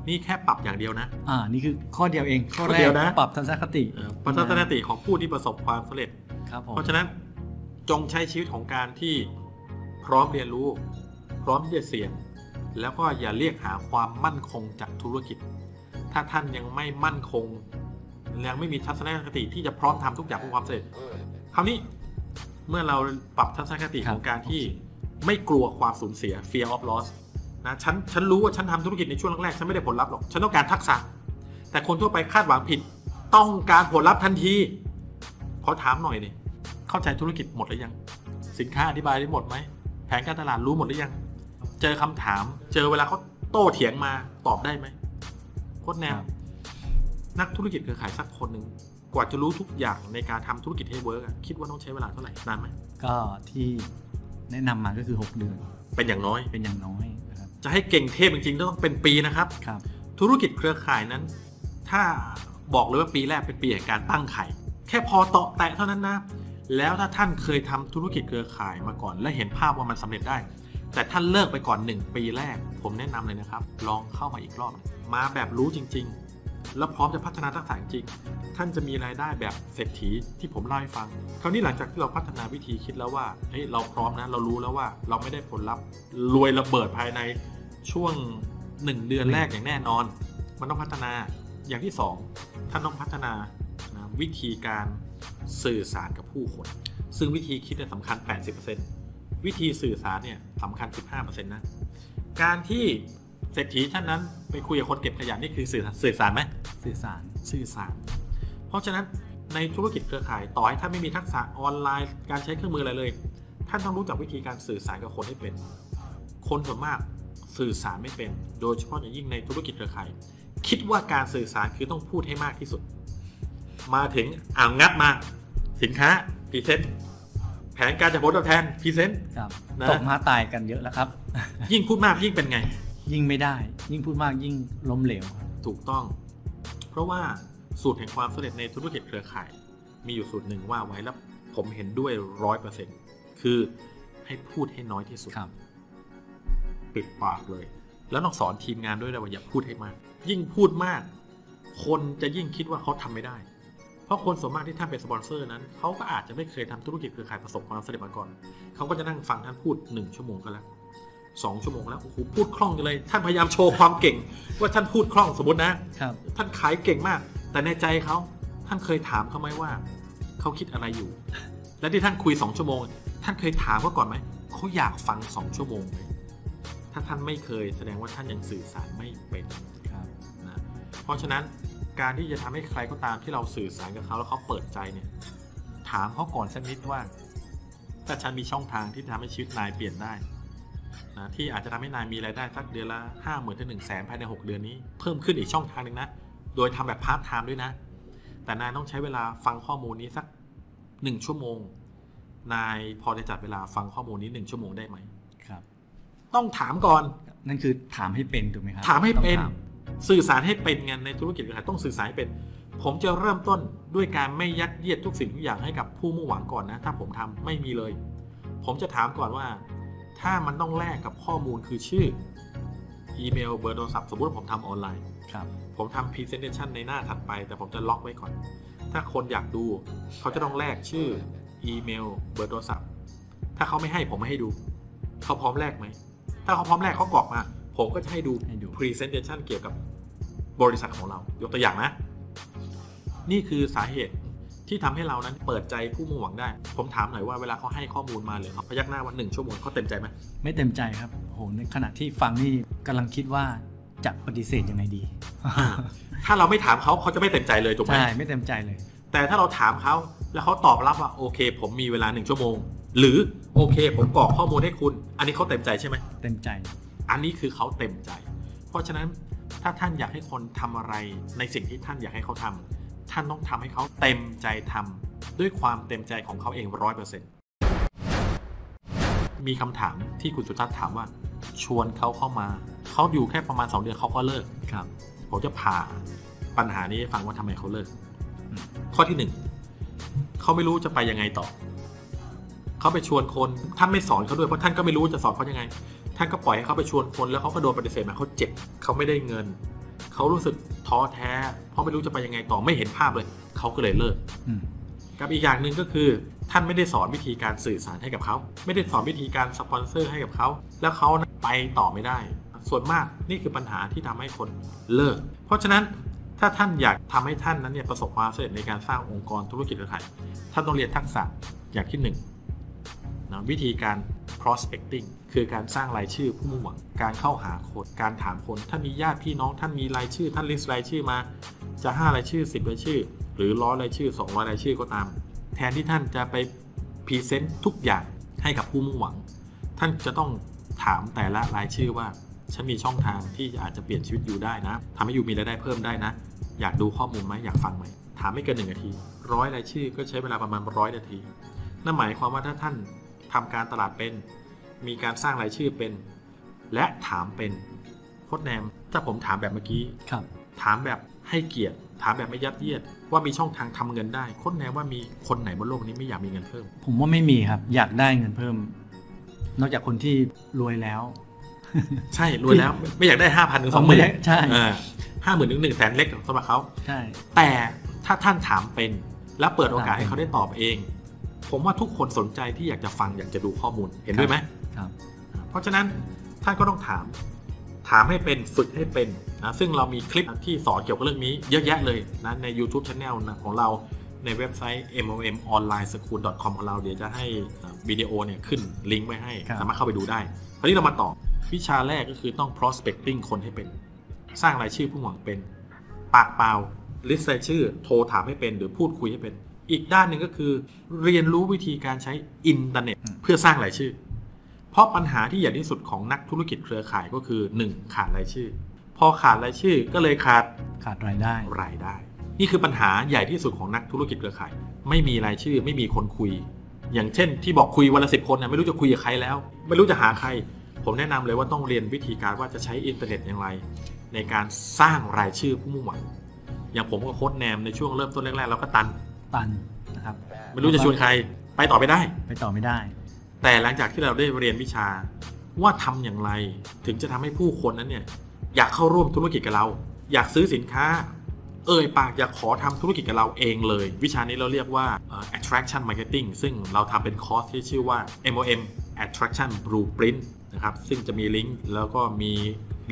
นี่แค่ปรับอย่างเดียวนะ อ่า นี่คือข้อเดียวเอง ข้อข้อแรเดีกยวนะปรับทัศนคติเอ่อปัจจัยติของผู้ที่ประสบความสำเร็จ ครับผมเพราะฉะนั้นจงใช้ชีวิตของการที่พร้อมเรียนรู้ พร้อมที่จะเสี่ยง แล้วก็อย่าเรียกหาความมั่นคงจากธุรกิจ ถ้าท่านยังไม่มั่นคงยังไม่มีทัศนคติที่จะพร้อมทำทุกอย่างเพื่อความสำเร็จคราวนี้เมื่อเราปรับทัศนคติของการที่ไม่กลัวความสูญเสีย fear of loss นะฉันฉันรู้ว่าฉันทำธุรกิจในช่วงแรกๆฉันไม่ได้ผลลัพธ์หรอกฉันต้องการทักษะ แต่คนทั่วไปคาดหวังผิดต้องการผลลัพธ์ทันทีขอถามหน่อยนี่เข้าใจธุรกิจหมดหรือยัง สินค้าอธิบายได้หมดไหมแผนการตลาดรู้หมดหรือยัง เจอคำถาม เจอเวลาเขาโต้เถียงมาตอบได้ไหมโค้ชแนม นักธุรกิจเครือข่ายสักคนหนึ่งกว่าจะรู้ทุกอย่างในการทำธุรกิจให้ work อะคิดว่าต้องใช้เวลาเท่าไหร่นานไหมก็ที่แนะนำมาก็คือ 6 เดือน เป็นอย่างน้อยเป็นอย่างน้อยนะครับจะให้เก่งเทพจริงๆต้องเป็นปีนะครับครับ ธุรกิจเครือข่ายนั้น ถ้าบอกเลยว่าปีแรกเป็นปีแห่งการตั้งไข่ แค่พอเตาะแตะเท่านั้นนะแล้วถ้าท่านเคยทำธุรกิจเครือข่ายมาก่อน และเห็นภาพว่ามันสำเร็จได้ แต่ท่านเลิกไปก่อน 1 ปีแรก ผมแนะนำเลยนะครับ ลองเข้ามาอีกรอบ มาแบบรู้จริง ๆ แล้วพร้อมจะพัฒนาทักษะจริง ท่านจะมีรายได้แบบเศรษฐีที่ผมเล่าให้ฟัง คราวนี้หลังจากที่เราพัฒนาวิธีคิดแล้วว่าเฮ้ยเราพร้อมนะเรารู้แล้วว่า เราไม่ได้ผลลัพธ์รวยระเบิดภายในช่วง 1 เดือนแรกอย่างแน่นอน มันต้องพัฒนาอย่างที่ 2 ท่านต้องพัฒนานะวิธีการสื่อสารกับผู้คน ซึ่งวิธีคิดเนี่ยสำคัญ 80% วิธีสื่อสารเนี่ยสำคัญ 15%นะ การที่เศรษฐีท่านนั้นไปคุยกับคนเก็บขยะนี่คือสื่อสื่อสารไหมสื่อสารสื่อสาร เพราะฉะนั้นในธุรกิจเครือข่ายต่อให้ท่านไม่มีทักษะออนไลน์ การใช้เครื่องมืออะไรเลย ท่านต้องรู้จักวิธีการสื่อสารกับคนให้เป็น คนส่วนมากสื่อสารไม่เป็น โดยเฉพาะอย่างยิ่งในธุรกิจเครือข่าย คิดว่าการสื่อสารคือต้องพูดให้มากที่สุด มาถึงอ่างงัดมา สินค้า present แผนการจ่ายผลตอบแทน present ครับนะตกมาตายกันเยอะแล้วครับ ยิ่งพูดมากยิ่งเป็นไง ยิ่งไม่ได้ ยิ่งพูดมากยิ่งล้มเหลว ถูกต้อง เพราะว่าสูตรแห่งความสำเร็จในธุรกิจเครือข่าย มีอยู่สูตรหนึ่งว่าไว้แล้วผมเห็นด้วยร้อยเปอร์เซ็นต์คือให้พูดให้น้อยที่สุดครับปิดปากเลย แล้วต้องสอนทีมงานด้วยนะว่าอย่าพูดให้มาก ยิ่งพูดมาก คนจะยิ่งคิดว่าเขาทำไม่ได้ เพราะคนส่วนมากที่ท่านเป็นสปอนเซอร์นั้นเขาก็อาจจะไม่เคยทำธุรกิจเครือข่ายประสบความสำเร็จมาก่อนเขาก็จะนั่งฟังท่านพูดหนึ่งชั่วโมงก็แล้วสองชั่วโมงแล้วโอ้โหพูดคล่องจังเลย ท่านพยายามโชว์ความเก่ง ว่าท่านพูดคล่องสมมตินะครับท่านขายเก่งมาก แต่ในใจเขาท่านเคยถามเขาไหมว่าเขาคิดอะไรอยู่ และที่ท่านคุยสองชั่วโมง ท่านเคยถามเขาก่อนไหมเขาอยากฟังสองชั่วโมงไหมถ้าท่านไม่เคยแสดงว่าท่านยังสื่อสารไม่เป็นครับนะเพราะฉะนั้น การที่จะทำให้ใครก็ตามที่เราสื่อสารกับเขาแล้วเขาเปิดใจเนี่ย ถามเขาก่อนสักนิดว่า ถ้าฉันมีช่องทางที่ทำให้ชีวิตนายเปลี่ยนได้นะที่อาจจะทำให้นายมีรายได้สักเดือนละห้าหมื่นถึงหนึ่งแสนภายในหกเดือนนี้เพิ่มขึ้นอีกช่องทางหนึ่งนะ โดยทำแบบพาร์ทไทม์ด้วยนะ แต่นายต้องใช้เวลาฟังข้อมูลนี้สักหนึ่งชั่วโมง นายพอจะจัดเวลาฟังข้อมูลนี้หนึ่งชั่วโมงได้ไหมครับ ต้องถามก่อน นั่นคือถามให้เป็นถูกไหมครับ ถามให้เป็นต้องถาม สื่อสารให้เป็นงานในธุรกิจการขายต้องสื่อสารให้เป็น ผมจะเริ่มต้นด้วยการไม่ยัดเยียดทุกสิ่งทุกอย่างให้กับผู้มุ่งหวังก่อนนะ ถ้าผมทำไม่มีเลย ผมจะถามก่อนว่า ถ้ามันต้องแลกกับข้อมูลคือชื่ออีเมลเบอร์โทรศัพท์สมมติว่าผมทำออนไลน์ครับผมทำ Presentation ในหน้าถัดไป แต่ผมจะล็อกไว้ก่อน ถ้าคนอยากดู เขาจะต้องแลกชื่ออีเมลเบอร์โทรศัพท์ถ้าเขาไม่ให้ผมไม่ให้ดู เขาพร้อมแลกไหม ถ้าเขาพร้อมแลกเขากรอกมา ผมก็จะให้ดูให้ดู Presentation เกี่ยวกับบริษัทของเรา ยกตัวอย่างนะ นี่คือสาเหตุที่ทำให้เรานั้นเปิดใจผู้มุ่งหวังได้ ผมถามหน่อยว่าเวลาเขาให้ข้อมูลมาหรือเขาพยักหน้าวันหนึ่งชั่วโมงเขาเต็มใจไหมไม่เต็มใจครับโหในขณะที่ฟังนี่กำลังคิดว่าจะปฏิเสธยังไงดี ถ้าเราไม่ถามเขาเขาจะไม่เต็มใจเลยถูกไหมใช่ไม่เต็มใจเลย แต่ถ้าเราถามเขาแล้วเขาตอบรับว่าโอเค ผมมีเวลาหนึ่งชั่วโมง หรือโอเค ผมกรอกข้อมูลให้คุณ อันนี้เขาเต็มใจใช่ไหมเต็มใจ อันนี้คือเขาเต็มใจ เพราะฉะนั้นถ้าท่านอยากให้คนทำอะไรในสิ่งที่ท่านอยากให้เขาทำท่านต้องทำให้เขาเต็มใจทำด้วยความเต็มใจของเขาเองร้อยเปอร์เซ็นต์มีคำถามที่คุณสุทัศน์ถามว่า ชวนเขาเข้ามา เขาอยู่แค่ประมาณ2เดือนเขาก็เลิกครับ ผมจะผ่าปัญหานี้ให้ฟังว่าทำไมเขาเลิกอืมข้อที่หนึ่งเขาไม่รู้จะไปยังไงต่อ เขาไปชวนคนท่านไม่สอนเขาด้วยเพราะท่านก็ไม่รู้จะสอนเขายังไง ท่านก็ปล่อยให้เขาไปชวนคนแล้วเขาก็โดนปฏิเสธมาเขาเจ็บเขาไม่ได้เงิน เขารู้สึกท้อแท้ เพราะไม่รู้จะไปยังไงต่อไม่เห็นภาพเลย เขาก็เลยเลิกอืมกับอีกอย่างหนึ่งก็คือ ท่านไม่ได้สอนวิธีการสื่อสารให้กับเขา ไม่ได้สอนวิธีการสปอนเซอร์ให้กับเขา แล้วเขาไปต่อไม่ได้ ส่วนมากนี่คือปัญหาที่ทำให้คนเลิก เพราะฉะนั้นถ้าท่านอยากทำให้ท่านนั้นเนี่ยประสบความสำเร็จในการสร้างองค์กรธุรกิจเครือข่ายท่านต้องเรียนทักษะอย่างที่หนึ่งนะวิธีการ prospecting คือการสร้างรายชื่อผู้มุ่งหวัง การเข้าหาคน การถามคนท่านมีญาติพี่น้อง ท่านมีรายชื่อ ท่าน list รายชื่อมา จะ 5 รายชื่อ 10 รายชื่อ หรือร้อยรายชื่อ 200 รายชื่อก็ตาม แทนที่ท่านจะไปพรีเซนต์ทุกอย่างให้กับผู้มุ่งหวัง ท่านจะต้องถามแต่ละรายชื่อว่า ฉันมีช่องทางที่อาจจะเปลี่ยนชีวิตอยู่ได้นะทำให้อยู่มีรายได้เพิ่มได้นะ อยากดูข้อมูลไหมอยากฟังไหม ถามไม่เกินหนึ่งนาที ร้อยรายชื่อก็ใช้เวลาประมาณร้อยนาที นั่นหมายความว่าถ้าท่าน ทำการตลาดเป็น มีการสร้างรายชื่อเป็น และถามเป็นโคดแนม ถ้าผมถามแบบเมื่อกี้ครับ ถามแบบให้เกียรติ ถามแบบไม่ยัดเยียด ว่ามีช่องทางทำเงินได้โค้ดแนมว่ามีคนไหนบนโลกนี้ไม่อยากมีเงินเพิ่ม ผมว่าไม่มีครับ อยากได้เงินเพิ่ม นอกจากคนที่รวยแล้ว ใช่รวยแล้วไม่ไม่อยากได้ห้าพันถึงสองหมื่นใช่ห้าหมื่นถึงหนึ่งแสนเล็กสำหรับเขาใช่ แต่ถ้าท่านถามเป็น และเปิดโอกาสให้เขาได้ตอบเอง ผมว่าทุกคนสนใจที่อยากจะฟังอยากจะดูข้อมูลเห็นด้วยไหมครับเพราะฉะนั้นท่านก็ต้องถาม ถามให้เป็นฝึกให้เป็นนะซึ่งเรามีคลิปที่สอนเกี่ยวกับเรื่องนี้ เยอะแยะเลยนะใน YouTube Channel นะของเราในเว็บไซต์ momonlineschool.com ของเราเดี๋ยวจะให้วิดีโอเนี่ยขึ้นลิงก์ไว้ให้ครับสามารถเข้าไปดูได้คราวนี้เรามาต่อวิชาแรกก็คือต้อง prospecting คนให้เป็น สร้างรายชื่อผู้หวังเป็น ปากเปล่า list รายชื่อ โทรถามให้เป็น หรือพูดคุยให้เป็น อีกด้านหนึ่งก็คือเรียนรู้วิธีการใช้อินเทอร์เน็ตอืมเพื่อสร้างรายชื่อ เพราะปัญหาที่ใหญ่ที่สุดของนักธุรกิจเครือข่ายก็คือ 1. ขาดรายชื่อ พอขาดรายชื่อก็เลยขาดขาดรายได้รายได้ นี่คือปัญหาใหญ่ที่สุดของนักธุรกิจเครือข่าย ไม่มีรายชื่อไม่มีคนคุย อย่างเช่น ที่บอกคุยวันละสิบคนนะไม่รู้จะคุยกับใครแล้ว ไม่รู้จะหาใคร ผมแนะนำเลยว่าต้องเรียนวิธีการว่าจะใช้อินเทอร์เน็ตอย่างไร ในการสร้างรายชื่อผู้มุ่งหวังอย่างผมกับโค้ดแนมในช่วงเริ่มต้นแรกๆเราก็ตัน ตันนะครับไม่รู้จะชวนใครไปต่อไม่ได้ ไปต่อไม่ได้ แต่หลังจากที่เราได้เรียนวิชาว่าทำอย่างไรถึงจะทำให้ผู้คนนั้นเนี่ยอยากเข้าร่วมธุรกิจกับเรา อยากซื้อสินค้า เอ่ยปากอยากขอทำธุรกิจกับเราเองเลย วิชานี้เราเรียกว่าเอ่อ attraction marketing ซึ่งเราทำเป็นคอร์สที่ชื่อว่า MOM attraction blueprint นะครับซึ่งจะมีลิงก์แล้วก็มี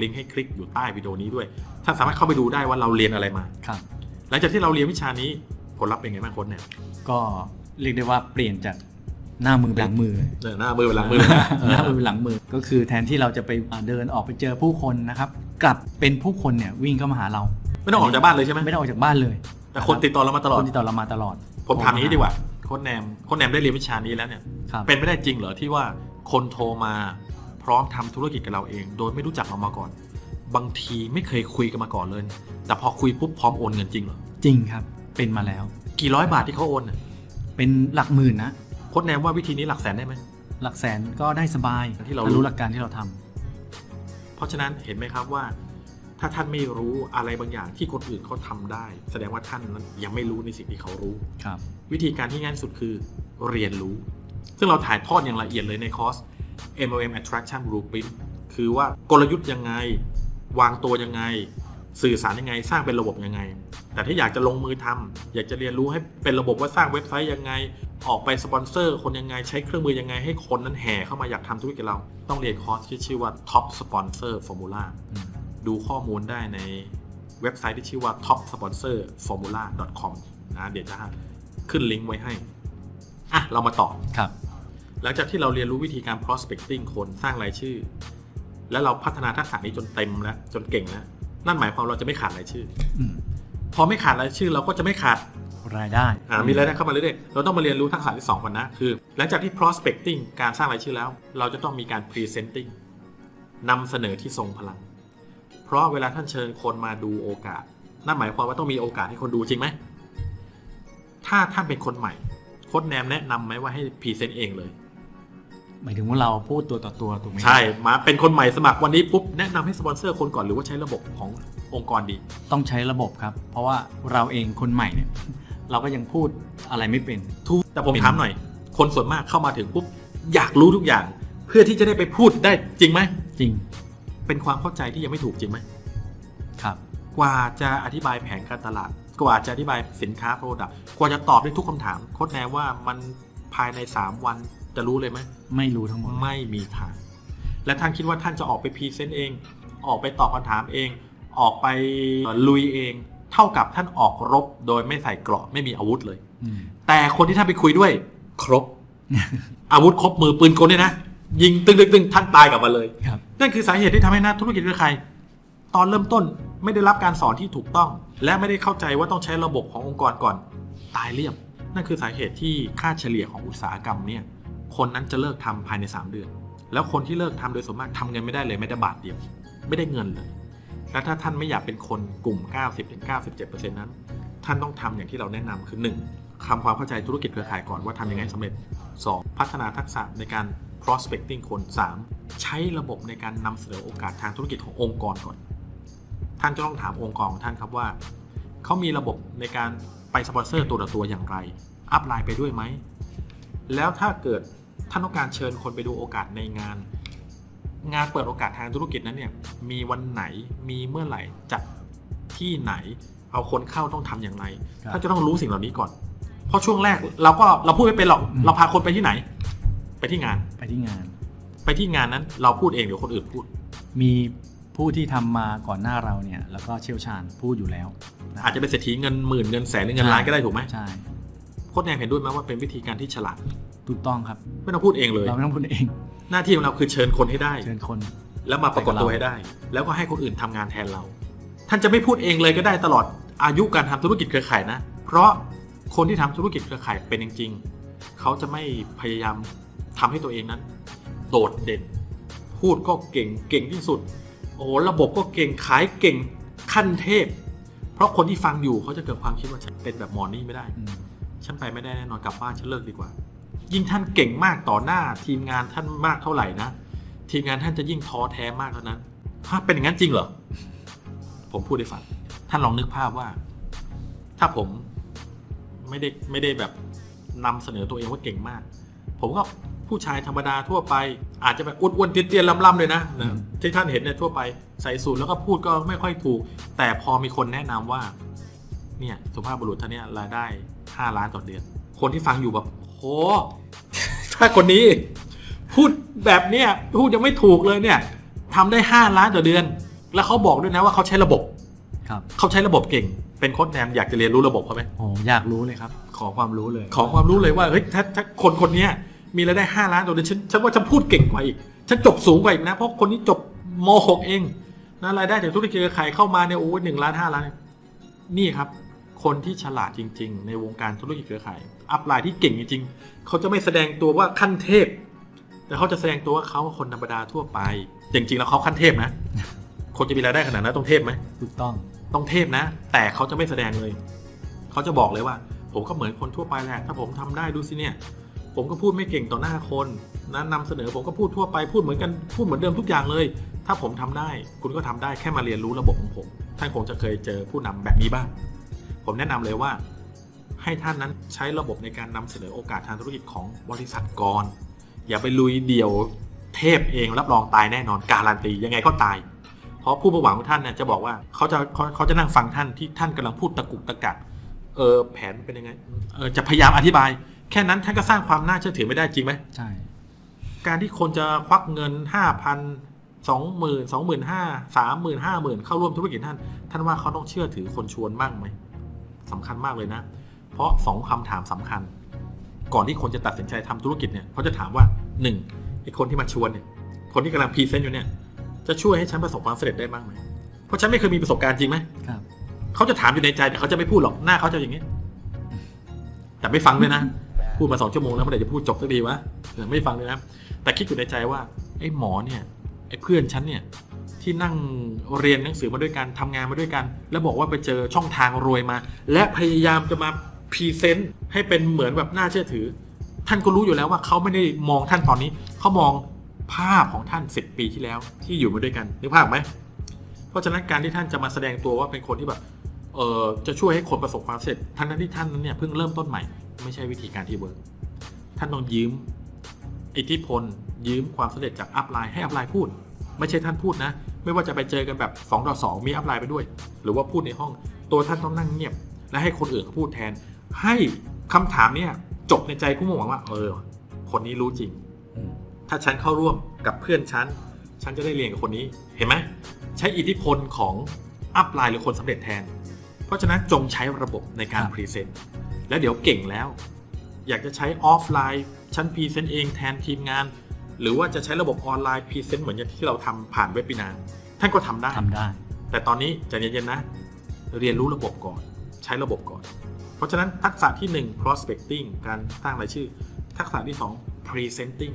ลิงก์ให้คลิกอยู่ใต้วิดีโอนี้ด้วยท่านสามารถเข้าไปดูได้ว่าเราเรียนอะไรมาครับหลังจากที่เราเรียนวิชานี้ ผลลัพธ์เป็นไงบ้างคนเนี่ย ก็เรียกได้ว่าเปลี่ยนจากหน้ามือเป็นหลังมือเออหน้ามือเป็นหลังมือเลยนะหน้ามือเป็นหลังมือ ก็คือแทนที่เราจะไปเดินออกไปเจอผู้คนนะครับ กลับเป็นผู้คนเนี่ยวิ่งเข้ามาหาเรา ไม่ต้องออกจากบ้านเลยใช่ไหมไม่ได้ออกจากบ้านเลย แต่คนติดต่อเรามาตลอด คนติดต่อเรามาตลอด ผมถามอย่างนี้ดีกว่า โค้ดแนม โค้ดแนมได้เรียนวิชานี้แล้วเนี่ยครับเป็นไม่ได้จริงเหรอที่ว่าคนโทรมาพร้อมทำธุรกิจกับเราเอง โดยไม่รู้จักเรามาก่อน บางทีไม่เคยคุยกันมาก่อนเลย แต่พอคุยปุ๊บพร้อมโอนเงินจริงเหรอ จริงครับ เป็นมาแล้ว กี่ร้อยบาทที่เขาโอนน่ะเป็นหลักหมื่นนะโค้ดแนมว่าวิธีนี้หลักแสนได้ไหมหลักแสนก็ได้สบายที่เราถ้รู้รู้หลักการที่เราทำเพราะฉะนั้นเห็นไหมครับว่า ถ้าท่านไม่รู้อะไรบางอย่างที่คนอื่นเขาทำได้ แสดงว่าท่านนั้นยังไม่รู้ในสิ่งที่เขารู้ครับ วิธีการที่ง่ายที่สุดคือเรียนรู้ ซึ่งเราถ่ายทอดอย่างละเอียดเลยในคอร์ส MLM Attraction Blueprint คือว่ากลยุทธ์ยังไง วางตัวยังไง สื่อสารยังไง สร้างเป็นระบบยังไง แต่ถ้าอยากจะลงมือทำอยากจะเรียนรู้ให้เป็นระบบว่าสร้างเว็บไซต์ยังไง ออกไปสปอนเซอร์ คนยังไงใช้เครื่องมือยังไง ให้คนนั้นแห่เข้ามาอยากทำธุรกิจกับเรา ต้องเรียนคอร์สที่ชื่อว่า Top Sponsor Formula อืมดูข้อมูลได้ในเว็บไซต์ที่ชื่อว่า topsponsorformula.com นะเดี๋ยวจะขึ้นลิงก์ไว้ให้ อะ เรามาต่อครับ หลังจากที่เราเรียนรู้วิธีการ prospecting คนสร้างรายชื่อ แล้วเราพัฒนาทักษะนี้จนเต็มแล้ว จนเก่งแล้ว นั่นหมายความเราจะไม่ขาดรายชื่ออืมพอไม่ขาดรายชื่อเราก็จะไม่ขาดรายได้อ่ามีรายได้เข้ามาเรื่อยๆเราต้องมาเรียนรู้ทักษะที่สองก่อนนะคือ หลังจากที่ prospecting การสร้างรายชื่อแล้ว เราจะต้องมีการ presenting นำเสนอที่ทรงพลัง เพราะเวลาท่านเชิญคนมาดูโอกาส นั่นหมายความว่าต้องมีโอกาสให้คนดูจริงไหม ถ้าท่านเป็นคนใหม่โค้ชแนมแนะนำไหมว่าให้ present เองเลย หมายถึงว่าเราพูดตัวต่อตัวถูกไหมใช่มาเป็นคนใหม่สมัครวันนี้ปุ๊บแนะนำให้สปอนเซอร์คนก่อนหรือว่าใช้ระบบขององค์กรดี ต้องใช้ระบบครับ เพราะว่าเราเองคนใหม่เนี่ยเราก็ยังพูดอะไรไม่เป็นทุกแต่ผมเป็นถามหน่อย คนส่วนมากเข้ามาถึงปุ๊บอยากรู้ทุกอย่าง เพื่อที่จะได้ไปพูดได้จริงไหมจริง เป็นความเข้าใจที่ยังไม่ถูกจริงไหมครับกว่าจะอธิบายแผนการตลาด กว่าจะอธิบายสินค้า product กว่าจะตอบได้ทุกคำถามโค้ชแนมว่ามันภายใน 3 วัน จะรู้เลยไหมไม่รู้ทั้งหมดไม่มีทาง และท่านคิดว่าท่านจะออกไป present เอง ออกไปตอบคำถามเอง ออกไปลุยเอง เท่ากับท่านออกรบโดยไม่ใส่เกราะไม่มีอาวุธเลยอืมแต่คนที่ท่านไปคุยด้วย ครบ อาวุธครบมือปืนกลเนี่ยนะยิงตึงตึงตึงท่านตายกลับมาเลยครับนั่นคือสาเหตุที่ทำให้นักธุรกิจเครือข่ายตอนเริ่มต้นไม่ได้รับการสอนที่ถูกต้อง และไม่ได้เข้าใจว่าต้องใช้ระบบขององค์กรก่อน ตายเรียบ นั่นคือสาเหตุที่ค่าเฉลี่ยของอุตสาหกรรมเนี่ย คนนั้นจะเลิกทำภายใน 3 เดือน แล้วคนที่เลิกทำโดยส่วนมากทำเงินไม่ได้เลยไม่ได้บาทเดียว ไม่ได้เงินเลย และถ้าท่านไม่อยากเป็นคนกลุ่ม 90-97%นั้น ท่านต้องทำอย่างที่เราแนะนำคือ 1. ทำความเข้าใจธุรกิจเครือข่ายก่อนว่าทำยังไงสำเร็จ 2. พัฒนาทักษะในการ prospecting คน 3. ใช้ระบบในการนำเสนอโอกาสทางธุรกิจขององค์กรก่อน ท่านจะต้องถามองค์กรของท่านครับว่าเขามีระบบในการไปสปอนเซอร์ตัวต่อตัวอย่างไร อัพไลน์ไปด้วยไหม แล้วถ้าเกิด ท่านต้องการเชิญคนไปดูโอกาสในงาน งานเปิดโอกาสทางธุรกิจนั้นเนี่ยมีวันไหนมีเมื่อไหร่จัดที่ไหน เอาคนเข้าต้องทำอย่างไรครับท่านจะต้องรู้สิ่งเหล่านี้ก่อน เพราะช่วงแรกเราก็เราพูดไม่เป็นหรอกอืมเราพาคนไปที่ไหน ไปที่งานไปที่งาน ไปที่งานนั้นเราพูดเองเดี๋ยวคนอื่นพูด มีผู้ที่ทำมาก่อนหน้าเราเนี่ยแล้วก็เชี่ยวชาญพูดอยู่แล้วนอาจจะเป็นเศรษฐีเงินหมื่นเงินแสนหรือเงินล้านก็ได้ถูกไหมใช่โค้ชแนมเห็นด้วยไหมว่าเป็นวิธีการที่ฉลาด ถูกต้องครับ ไม่ต้องพูดเองเลย เราไม่ต้องพูดเอง หน้าที่ของเราคือเชิญคนให้ได้ เชิญคน แล้วมาปรากฏตัวให้ได้ แล้วก็ให้คนอื่นทำงานแทนเรา ท่านจะไม่พูดเองเลยก็ได้ตลอดอายุการทำธุรกิจเครือข่ายนะ เพราะคนที่ทำธุรกิจเครือข่ายเป็นจริงๆเขาจะไม่พยายามทำให้ตัวเองนั้น โดดเด่น พูดก็เก่งเก่งที่สุด โอ้โหระบบก็เก่งขายเก่งขั้นเทพ เพราะคนที่ฟังอยู่เขาจะเกิดความคิดว่าฉันเป็นแบบหมอนี่ไม่ได้อืมฉันไปไม่ได้แน่นอนกลับบ้านฉันเลิกดีกว่า ยิ่งท่านเก่งมากต่อหน้า ทีมงานท่านมากเท่าไหร่นะทีมงานท่านจะยิ่งท้อแท้มากเท่านั้น ถ้าเป็นอย่างนั้นจริงเหรอ ผมพูดให้ฟังท่านลองนึกภาพว่า ถ้าผมไม่ได้ไม่ได้แบบนำเสนอตัวเองว่าเก่งมาก ผมก็ผู้ชายธรรมดาทั่วไป อาจจะแบบอ้วนๆเตี้ยๆล่ำๆเลยนะที่ท่านเห็นเนี่ยทั่วไปใส่สูทแล้วก็พูดก็ไม่ค่อยถูก แต่พอมีคนแนะนำว่า เนี่ยสุภาพบุรุษท่านเนี้ยรายได้ 5 ล้านต่อเดือน คนที่ฟังอยู่แบบ โห ถ้าคนนี้ พูดแบบเนี้ยพูดยังไม่ถูกเลยเนี่ยทำได้ 5 ล้านต่อเดือน แล้วเขาบอกด้วยนะว่าเขาใช้ระบบ ครับ เขาใช้ระบบเก่ง เป็นโค้ชแนมอยากจะเรียนรู้ระบบเขาไหมโอ้อยากรู้เลยครับ ขอความรู้เลย ขอความรู้เลยว่าเฮ้ยถ้าถ้าคนคนเนี้ยมีรายได้ 5 ล้านต่อเดือนฉันฉันว่าฉันพูดเก่งกว่าอีก ฉันจบสูงกว่าอีกนะ เพราะคนนี้จบม .6 เองนะรายได้จากธุรกิจเครือข่ายเข้ามาเนี่ยโอ้หนึ่งล้านห้าล้าน นี่ครับ คนที่ฉลาดจริง ๆ ในวงการธุรกิจเครือข่าย อัพไลน์ที่เก่งจริงๆเขาจะไม่แสดงตัวว่าขั้นเทพ แต่เขาจะแสดงตัวว่าเขาคนธรรมดาทั่วไป จริงๆแล้วเขาขั้นเทพนะคนจะมีรายได้ขนาดนั้นต้องเทพไหมถูกต้องต้องเทพนะ แต่เขาจะไม่แสดงเลยเขาจะบอกเลยว่า ผมก็เหมือนคนทั่วไปแหละถ้าผมทำได้ดูสิเนี่ย ผมก็พูดไม่เก่งต่อหน้าคนนะนำเสนอผมก็พูดทั่วไปพูดเหมือนกันพูดเหมือนเดิมทุกอย่างเลย ถ้าผมทำได้ คุณก็ทำได้แค่มาเรียนรู้ระบบของผม ท่านคงจะเคยเจอผู้นำแบบนี้บ้างผมแนะนำเลยว่า ให้ท่านนั้นใช้ระบบในการนำเสนอโอกาสทางธุรกิจของบริษัทก่อน อย่าไปลุยเดี่ยวเทพเองรับรองตายแน่นอนการันตียังไงก็ตาย เพราะผู้ประหวังของท่านเนี่ยจะบอกว่าเขาจะเขาเขาจะนั่งฟังท่านที่ท่านกำลังพูดตะกุกตะกักเออแผนเป็นยังไงเออจะพยายามอธิบาย แค่นั้นท่านก็สร้างความน่าเชื่อถือไม่ได้จริงไหมใช่ การที่คนจะควักเงินห้าพันสองหมื่นสองหมื่นห้าสามหมื่นห้าหมื่นเข้าร่วมธุรกิจท่าน ท่านว่าเขาต้องเชื่อถือคนชวนบ้างไหมสำคัญมากเลยนะ เพราะสองคำถามสำคัญ ก่อนที่คนจะตัดสินใจทำธุรกิจเนี่ยเขาจะถามว่าหนึ่งไอ้คนที่มาชวนเนี่ยคนที่กำลังพรีเซนต์อยู่เนี่ยจะช่วยให้ฉันประสบความสำเร็จได้บ้างไหมเพราะฉันไม่เคยมีประสบการณ์จริงไหมครับเขาจะถามอยู่ในใจแต่เขาจะไม่พูดหรอกหน้าเขาจะอย่างนี้ แต่ไม่ฟังด้วยนะพูดมาสองชั่วโมงแล้วเมื่อไหร่จะพูดจบสักทีวะเออไม่ฟังเลยนะ แต่คิดอยู่ในใจว่าไอ้หมอเนี่ยไอ้เพื่อนฉันเนี่ยที่นั่งเรียนหนังสือมาด้วยกันทำงานมาด้วยกัน แล้วบอกว่าไปเจอช่องทางรวยมา และพยายามจะมา พรีเซนต์ให้เป็นเหมือนแบบน่าเชื่อถือ ท่านก็รู้อยู่แล้วว่าเขาไม่ได้มองท่านตอนนี้ เขามองภาพของท่านสิบปีที่แล้วที่อยู่มาด้วยกันนึกภาพไหม เพราะฉะนั้นการที่ท่านจะมาแสดงตัวว่าเป็นคนที่แบบเออจะช่วยให้คนประสบความสำเร็จทั้งนั้นที่ท่านนั้นเนี่ยเพิ่งเริ่มต้นใหม่ ไม่ใช่วิธีการที่ work ท่านต้องยืมอิทธิพล ยืมความสำเร็จจาก upline ให้ upline พูด ไม่ใช่ท่านพูดนะ ไม่ว่าจะไปเจอกันแบบ2ต่อ2มี upline ไปด้วย หรือว่าพูดในห้อง ตัวท่านต้องนั่งเงียบ และให้คนอื่นเขาพูดแทน ให้คำถามเนี่ยจบในใจผู้มองว่า เออ คนนี้รู้จริงอืมถ้าฉันเข้าร่วมกับเพื่อนฉัน ฉันจะได้เรียนกับคนนี้ เห็นไหม ใช้อิทธิพลของ upline หรือคนสำเร็จแทน เพราะฉะนั้นจงใช้ระบบในการครับ present แล้วเดี๋ยวเก่งแล้ว อยากจะใช้ออฟไลน์ ฉัน present เองแทนทีมงาน หรือว่าจะใช้ระบบออนไลน์ present เหมือนอย่างที่เราทำผ่านเว็บ i นาท่านก็ทำได้ทำได้ แต่ตอนนี้ใจเย็นๆนะ เรียนรู้ระบบก่อน ใช้ระบบก่อน เพราะฉะนั้นทักษะที่ 1 prospecting การสร้างรายชื่อ ทักษะที่ 2 presenting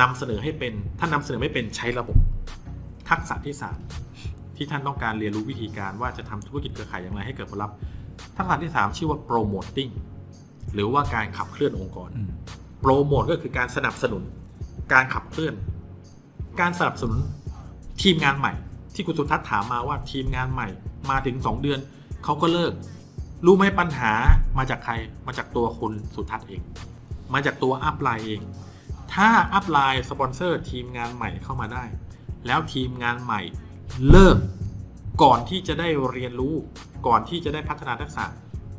นำเสนอให้เป็น ถ้านำเสนอไม่เป็นใช้ระบบ ทักษะที่ 3 ที่ท่านต้องการเรียนรู้วิธีการว่าจะทำธุรกิจเครือข่ายอย่างไรให้เกิดผลลัพธ์ ทักษะที่ 3 ชื่อว่า promoting หรือว่าการขับเคลื่อนองค์กรอืมโปรโมทก็คือการสนับสนุน การขับเคลื่อน การสนับสนุนทีมงานใหม่ ที่คุณสุทัศน์ถามมาว่าทีมงานใหม่ มาถึง 2 เดือนเขาก็เลิก รู้ไหมปัญหามาจากใคร มาจากตัวคุณสุทัศน์เอง มาจากตัว upline เอง ถ้า upline สปอนเซอร์ทีมงานใหม่เข้ามาได้ แล้วทีมงานใหม่เลิกก่อนที่จะได้เรียนรู้ ก่อนที่จะได้พัฒนาทักษะ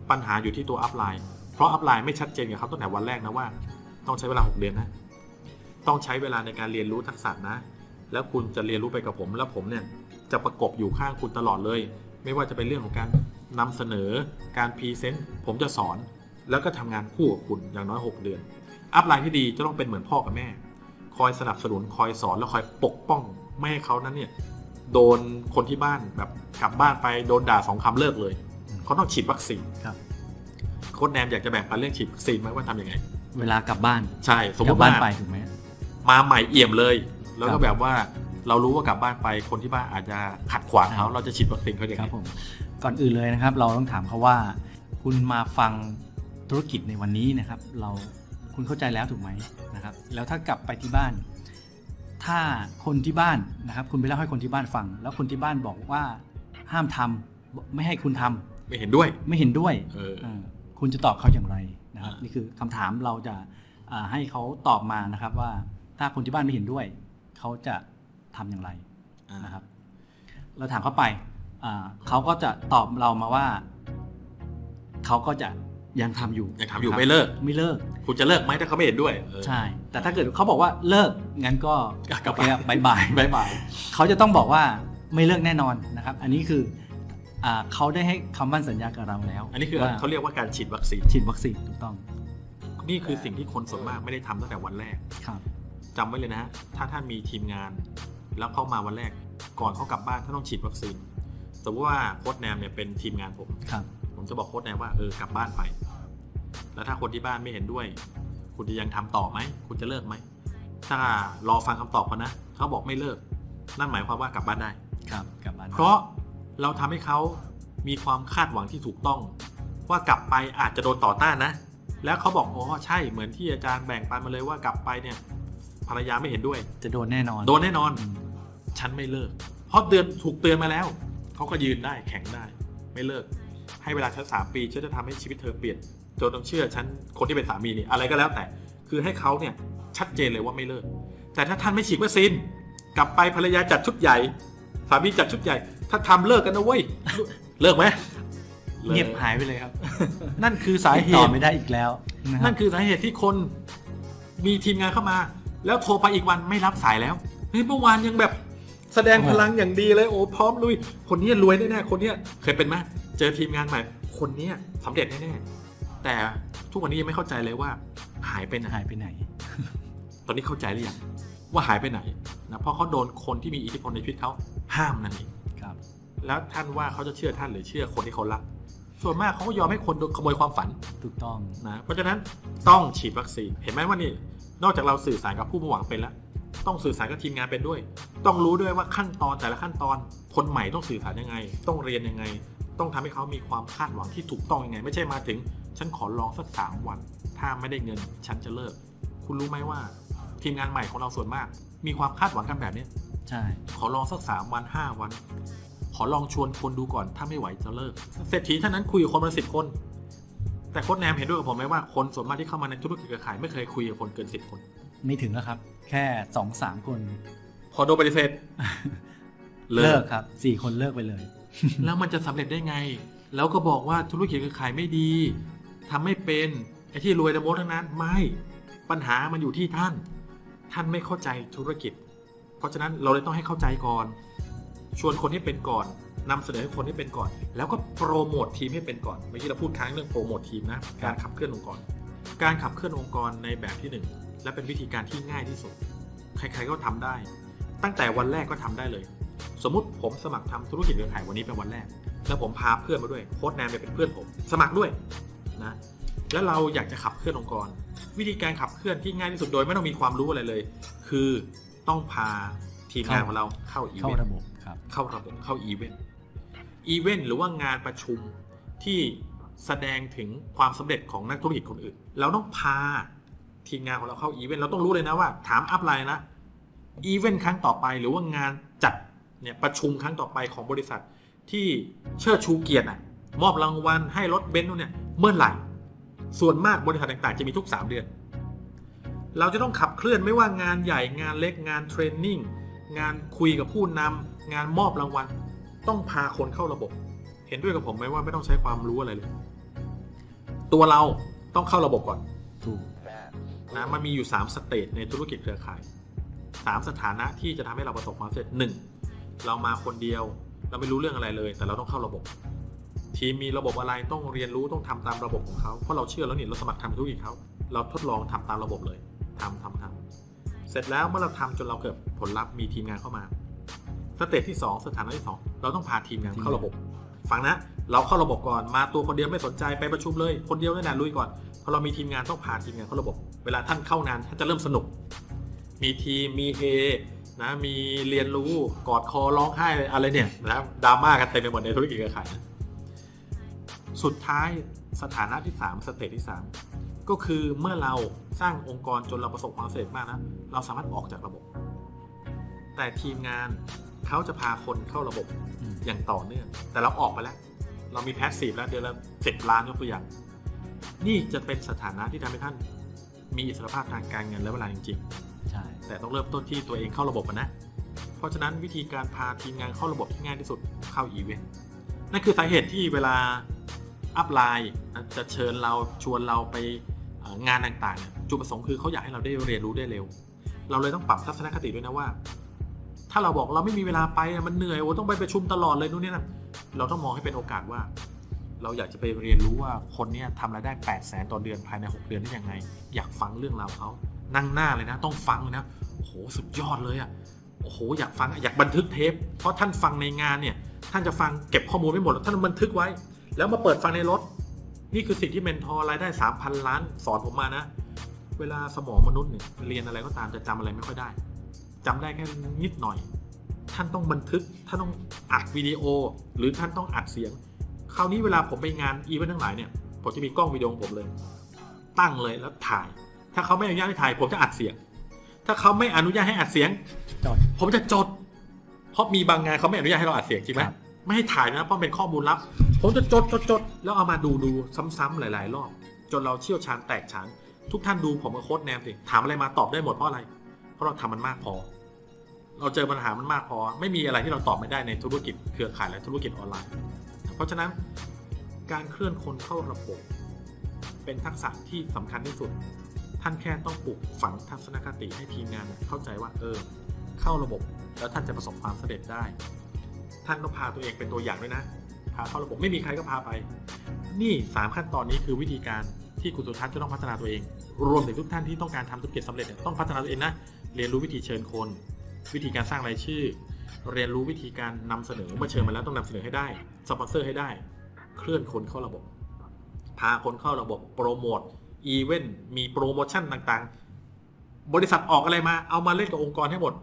ปัญหาอยู่ที่ตัว upline เพราะ upline ไม่ชัดเจนกับเขาตั้งแต่วันแรกนะว่า ต้องใช้เวลา 6 เดือนนะ ต้องใช้เวลาในการเรียนรู้ทักษะนะ แล้วคุณจะเรียนรู้ไปกับผม แล้วผมเนี่ยจะประกบอยู่ข้างคุณตลอดเลย ไม่ว่าจะเป็นเรื่องของการ นำเสนอการ present ผมจะสอน แล้วก็ทำงานคู่กับคุณอย่างน้อย 6 เดือน upline ที่ดีจะต้องเป็นเหมือนพ่อกับแม่ คอยสนับสนุนคอยสอนแล้วคอยปกป้อง ไม่ให้เขานั้นเนี่ยโดนคนที่บ้านแบบกลับบ้านไปโดนด่าสองคำเลิกเลยเขาต้องฉีดวัคซีนครับโค้ดแนมอยากจะแบ่งปันเรื่องฉีดวัคซีนไหมว่าทำยังไง เวลากลับบ้านใช่สมมกลัติบ้านว่าไปถูกไหมมาใหม่เอี่ยมเลย แล้วคก็รับแบบว่าเรารู้ว่ากลับบ้านไปคนที่บ้านอาจจะขัดขวางเขาครับเราจะฉีดวัคซีนเขาอย่างคไรรับผม ก่อนอื่นเลยนะครับ เราต้องถามเขาว่า คุณมาฟังธุรกิจในวันนี้นะครับ เราคุณเข้าใจแล้วถูกไหมนะครับ แล้วถ้ากลับไปที่บ้าน ถ้าคนที่บ้านนะครับ คุณไปเล่าให้คนที่บ้านฟัง แล้วคนที่บ้านบอกว่าห้ามทำไม่ให้คุณทำไม่เห็นด้วยไม่เห็นด้วยเออเออคุณจะตอบเขาอย่างไรนะครับอ่านี่นี่คือคำถามเราจะอ่าให้เขาตอบมานะครับว่าถ้าคนที่บ้านไม่เห็นด้วย เขาจะทำอย่างไรอ่านะครับ เราถามเขาไปอ่า เขาก็จะตอบเรามาว่า เขาก็จะยังทำอยู่ยังทำอยู่นะครับไม่เลิกไม่เลิก คุณจะเลิกไหมถ้าเขาไม่เห็นด้วยเออใช่ แต่ถ้าเกิดเขาบอกว่าเลิกงั้นก็กลับโอเคครับ bye bye bye bye เขาจะต้องบอกว่าไม่เลิกแน่นอนนะครับ อันนี้คืออ่าเขาได้ให้คำมั่นสัญญากับเราแล้ว อันนี้คือว่าเขาเรียกว่าการฉีดวัคซีนฉีดวัคซีนถูกต้อง นี่คือสิ่งที่คนส่วนมากไม่ได้ทำตั้งแต่วันแรกครับจำไว้เลยนะฮะถ้าท่านมีทีมงาน แล้วเข้ามาวันแรกก่อนเขากลับบ้านท่านต้องฉีดวัคซีน สมมติว่าโค้ชแนมเนี่ยเป็นทีมงานผม ครับ ผมจะบอกโค้ชแนมว่าเออกลับบ้านไป แล้วถ้าคนที่บ้านไม่เห็นด้วย คุณจะยังทำต่อไหม คุณจะเลิกไหม ถ้ารอฟังคำตอบเขานะ เขาบอกไม่เลิก นั่นหมายความว่ากลับบ้านได้ ครับกลับบ้าน เพราะเราทำให้เขามีความคาดหวังที่ถูกต้อง ว่ากลับไปอาจจะโดนต่อต้านนะ แล้วเขาบอกอ๋อใช่เหมือนที่อาจารย์แบ่งปันมาเลยว่ากลับไปเนี่ยภรรยาไม่เห็นด้วย จะโดนแน่นอน โดนแน่นอนอืมฉันไม่เลิก เพราะเตือนถูกเตือนมาแล้ว เขาก็ยืนได้แข็งได้ ไม่เลิก ให้เวลาฉันสามปีฉันจะทำให้ชีวิตเธอเปลี่ยนจนต้องเชื่อฉันคนที่เป็นสามีนี่อะไรก็แล้วแต่ คือให้เขาเนี่ยชัดเจนเลยว่าไม่เลิก แต่ถ้าท่านไม่ฉีดวัคซีนกลับไปภรรยาจัดชุดใหญ่ สามีจัดชุดใหญ่ ถ้าทำเลิกกันนะเว้ยเลิกไหมลิกเงียบหายไปเลยครับ นั่นคือสาเหต่อตุไม่ได้อีกแล้วะครับนั่นคือสาเหตุที่คนมีทีมงานเข้ามา แล้วโทรไปอีกวันไม่รับสายแล้วเฮ้ยเมื่อวานยังแบบ แสดงพลังอย่างดีเลยโอ้พร้อมลุย คนเนี้ยรวยแน่ๆคนเนี้ยเคยเป็นไหมเจอทีมงานใหม่ คนเนี้ยสำเร็จแน่ๆแต่ทุกวันนี้ยังไม่เข้าใจเลยว่า หายไปไหนหายไปไหน ตอนนี้เข้าใจหรือยังว่าหายไปไหนนะเพราะเขาโดนคนที่มีอิทธิพลในชีวิตเขาห้ามนั่นเองครับ แล้วท่านว่าเขาจะเชื่อท่านหรือเชื่อคนที่เขารักส่วนมากเขาก็ยอมให้คนโดนขโมยความฝันถูกต้องนะเพราะฉะนั้นต้องฉีดวัคซีนเห็นไหมว่านี่นอกจากเราสื่อสารกับผู้มุ่งหวังเป็นแล้ว ต้องสื่อสารกับทีมงานเป็นด้วย ต้องรู้ด้วยว่าขั้นตอนแต่ละขั้นตอน คนใหม่ต้องสื่อสารยังไง ต้องเรียนยังไง ต้องทำให้เขามีความคาดหวังที่ถูกต้องยังไง ไม่ใช่มาถึง ฉันขอลองสักสามวัน ถ้าไม่ได้เงิน ฉันจะเลิก คุณรู้ไหมว่า ทีมงานใหม่ของเราส่วนมาก มีความคาดหวังกันแบบเนี้ยใช่ ขอลองสักสามวันห้าวัน ขอลองชวนคนดูก่อนถ้าไม่ไหวจะเลิกเศรษฐีท่านนั้นคุยกับคนมาสิบคน แต่โค้ชแนมเห็นด้วยกับผมไหมว่าคนส่วนมากที่เข้ามาในธุรกิจเครือข่ายไม่เคยคุยกับคนเกินสิบคน ไม่ถึงแล้วครับ แค่สองสามคน พอโดนปฏิเสธเลิกเลิกครับสี่คนเลิกไปเลย แล้วมันจะสำเร็จได้ไง แล้วก็บอกว่าธุรกิจเครือข่ายไม่ดีทำไม่เป็นไอ้ที่รวยแต่โมทั้งนั้น ไม่ปัญหามันอยู่ที่ท่าน ท่านไม่เข้าใจธุรกิจ เพราะฉะนั้นเราเลยต้องให้เข้าใจก่อน ชวนคนให้เป็นก่อนนำเสนอให้คนให้เป็นก่อน แล้วก็โปรโมททีมให้เป็นก่อนเมื่อกี้เราพูดค้างเรื่องโปรโมททีมนะการขับเคลื่อนองค์กร การขับเคลื่อนองค์กรในแบบที่หนึ่ง และเป็นวิธีการที่ง่ายที่สุด ใครๆก็ทำได้ ตั้งแต่วันแรกก็ทำได้เลย สมมุติผมสมัครทำธุรกิจเครือข่ายวันนี้เป็นวันแรก แล้วผมพาเพื่อนมาด้วยโค้ชแนมเนี่ยเป็นเพื่อนผม สมัครด้วยนะแล้วเราอยากจะขับเคลื่อนองค์กร วิธีการขับเคลื่อนที่ง่ายที่สุดโดยไม่ต้องมีความรู้อะไรเลย คือต้องพาทีมงานของเราเข้าอีเข้าเวนต์ระบบครับเข้าระบบเข้าอีเวนต์อีเวนต์หรือว่างานประชุมที่แสดงถึงความสำเร็จของนักธุรกิจคนอื่น เราต้องพา ทีมงานของเราเข้าอีเวนต์เราต้องรู้เลยนะว่าถาม upline นะอีเวนต์ครั้งต่อไปหรือว่างานจัดเนี่ยประชุมครั้งต่อไปของบริษัทที่เชิดชูเกียรติอะมอบรางวัลให้รถเบนซ์เนี่ยเมื่อไหร่ ส่วนมากบริษัทต่างๆ จะมีทุก 3 เดือน เราจะต้องขับเคลื่อนไม่ว่างานใหญ่งานเล็กงานเทรนนิ่งงานคุยกับผู้นำงานมอบรางวัล ต้องพาคนเข้าระบบ เห็นด้วยกับผมไหมว่าไม่ต้องใช้ความรู้อะไรเลย ตัวเราต้องเข้าระบบก่อนถูก นะมันมีอยู่ 3 สเตจในธุรกิจเครือข่าย 3 สถานะที่จะทำให้เราประสบความสำเร็จหนึ่งเรามาคนเดียว เราไม่รู้เรื่องอะไรเลย แต่เราต้องเข้าระบบ ทีมมีระบบอะไรต้องเรียนรู้ต้องทำตามระบบของเขาเพราะเราเชื่อแล้วนี่เราสมัครทำธุรกิจเขาเราทดลองทำตามระบบเลยทำทำทำเสร็จแล้วเมื่อเราทำจนเราเกิดผลลัพธ์มีทีมงานเข้ามา stage ที่ 2 สถานะที่ 2 เราต้องพาทีมงานเข้าระบบ ฟังนะ เราเข้าระบบก่อนมาตัวคนเดียวไม่สนใจไปประชุมเลย คนเดียวนี่แหละลุยก่อนพอเรามีทีมงานต้องพาทีมงานเข้าระบบ เวลาท่านเข้างานท่านจะเริ่มสนุก มีทีมมีเฮนะมีเรียนรู้กอดคอร้องไห้อะไรเนี่ยนะดราม่ากันเต็มไปหมดในธุรกิจเครือข่ายนะสุดท้ายสถานะที่ 3 stage ที่ 3 ก็คือเมื่อเราสร้างองค์กรจนเราประสบความสำเร็จมากนะเราสามารถออกจากระบบ แต่ทีมงานเขาจะพาคนเข้าระบบอย่างต่อเนื่องแต่เราออกไปแล้ว เรามี passive แล้วเดือนละสิบล้านยกตัวอย่าง นี่จะเป็นสถานะที่ทำให้ท่าน มีอิสรภาพทางการเงินและเวลาจริงใช่ๆแต่ต้องเริ่มต้นที่ตัวเองเข้าระบบก่อนนะ เพราะฉะนั้นวิธีการพาทีมงานเข้าระบบที่ง่ายที่สุดเข้าอีเวนต์นั่นคือสาเหตุที่เวลาอัพไลน์จะเชิญเราชวนเราไปเอ่องานต่างๆเนี่ยจุดประสงค์คือเขาอยากให้เราได้เรียนรู้ได้เร็ว เราเลยต้องปรับทัศนคติด้วยนะว่า ถ้าเราบอกเราไม่มีเวลาไปอะมันเหนื่อยโอ้ต้องไปประชุมตลอดเลยนู่นนี่นะ เราต้องมองให้เป็นโอกาสว่า เราอยากจะไปเรียนรู้ว่าคนเนี้ยทำรายได้8 0 0แสนต่อเดือนภายใน 6 เดือนได้ยังไง อยากฟังเรื่องราวเขานั่งหน้าเลยนะ ต้องฟังเลยนะโอ้โหสุดยอดเลยอะโอ้โหอยากฟังอยากบันทึกเทป เพราะท่านฟังในงานเนี่ยท่านจะฟังเก็บข้อมูลไม่หมดท่านบันทึกไว้ แล้วมาเปิดฟังในรถ นี่คือสิ่งที่ mentor รายได้ 3,000 ล้าน สอนผมมานะ เวลาสมองมนุษย์เนี่ยเรียนอะไรก็ตามจะจำอะไรไม่ค่อยได้จำได้แค่นิดหน่อย ท่านต้องบันทึก ท่านต้องอัดวิดีโอ หรือท่านต้องอัดเสียง คราวนี้เวลาผมไปงานอีเวนต์ทั้งหลายเนี่ย ผมจะมีกล้องวิดีโอของผมเลย ตั้งเลยแล้วถ่าย ถ้าเขาไม่อนุญาตให้ถ่าย ผมจะอัดเสียง ถ้าเขาไม่อนุญาตให้อัดเสียง จด ผมจะจด เพราะมีบางงานเขาไม่อนุญาตให้เราอัดเสียงจริงไหมครับไม่ให้ถ่ายนะเพราะเป็นข้อมูลลับ ผมจะจดจดจดแล้วเอามาดูดูซ้ำๆหลาย ๆ รอบ จนเราเชี่ยวชาญแตกฉานทุกท่านดูผมกับโค้ดแนมสิถามอะไรมาตอบได้หมดเพราะอะไร เพราะเราทำมันมากพอ เราเจอปัญหามันมากพอ ไม่มีอะไรที่เราตอบไม่ได้ในธุรกิจเครือข่ายและธุรกิจออนไลน์ เพราะฉะนั้นการเคลื่อนคนเข้าระบบ เป็นทักษะที่สำคัญที่สุด ท่านแค่ต้องปลูกฝังทัศนคติให้ทีมงานเข้าใจว่าเออเข้าระบบ แล้วท่านจะประสบความสำเร็จได้ ท่านต้องพาตัวเองเป็นตัวอย่างด้วยนะพาเข้าระบบไม่มีใครก็พาไป นี่สามขั้นตอนนี้คือวิธีการที่คุณสุทัศน์จะต้องพัฒนาตัวเอง รวมถึงทุกท่านที่ต้องการทำธุรกิจสำเร็จต้องพัฒนาตัวเองนะ เรียนรู้วิธีเชิญคน วิธีการสร้างรายชื่อ เรียนรู้วิธีการนำเสนอเมื่อเชิญมาแล้วต้องนำเสนอให้ได้สปอนเซอร์ให้ได้ เคลื่อนคนเข้าระบบ พาคนเข้าระบบโปรโมทอีเวนต์มีโปรโมชั่นต่างๆ บริษัทออกอะไรมาเอามาเล่นกับองค์กรให้หมด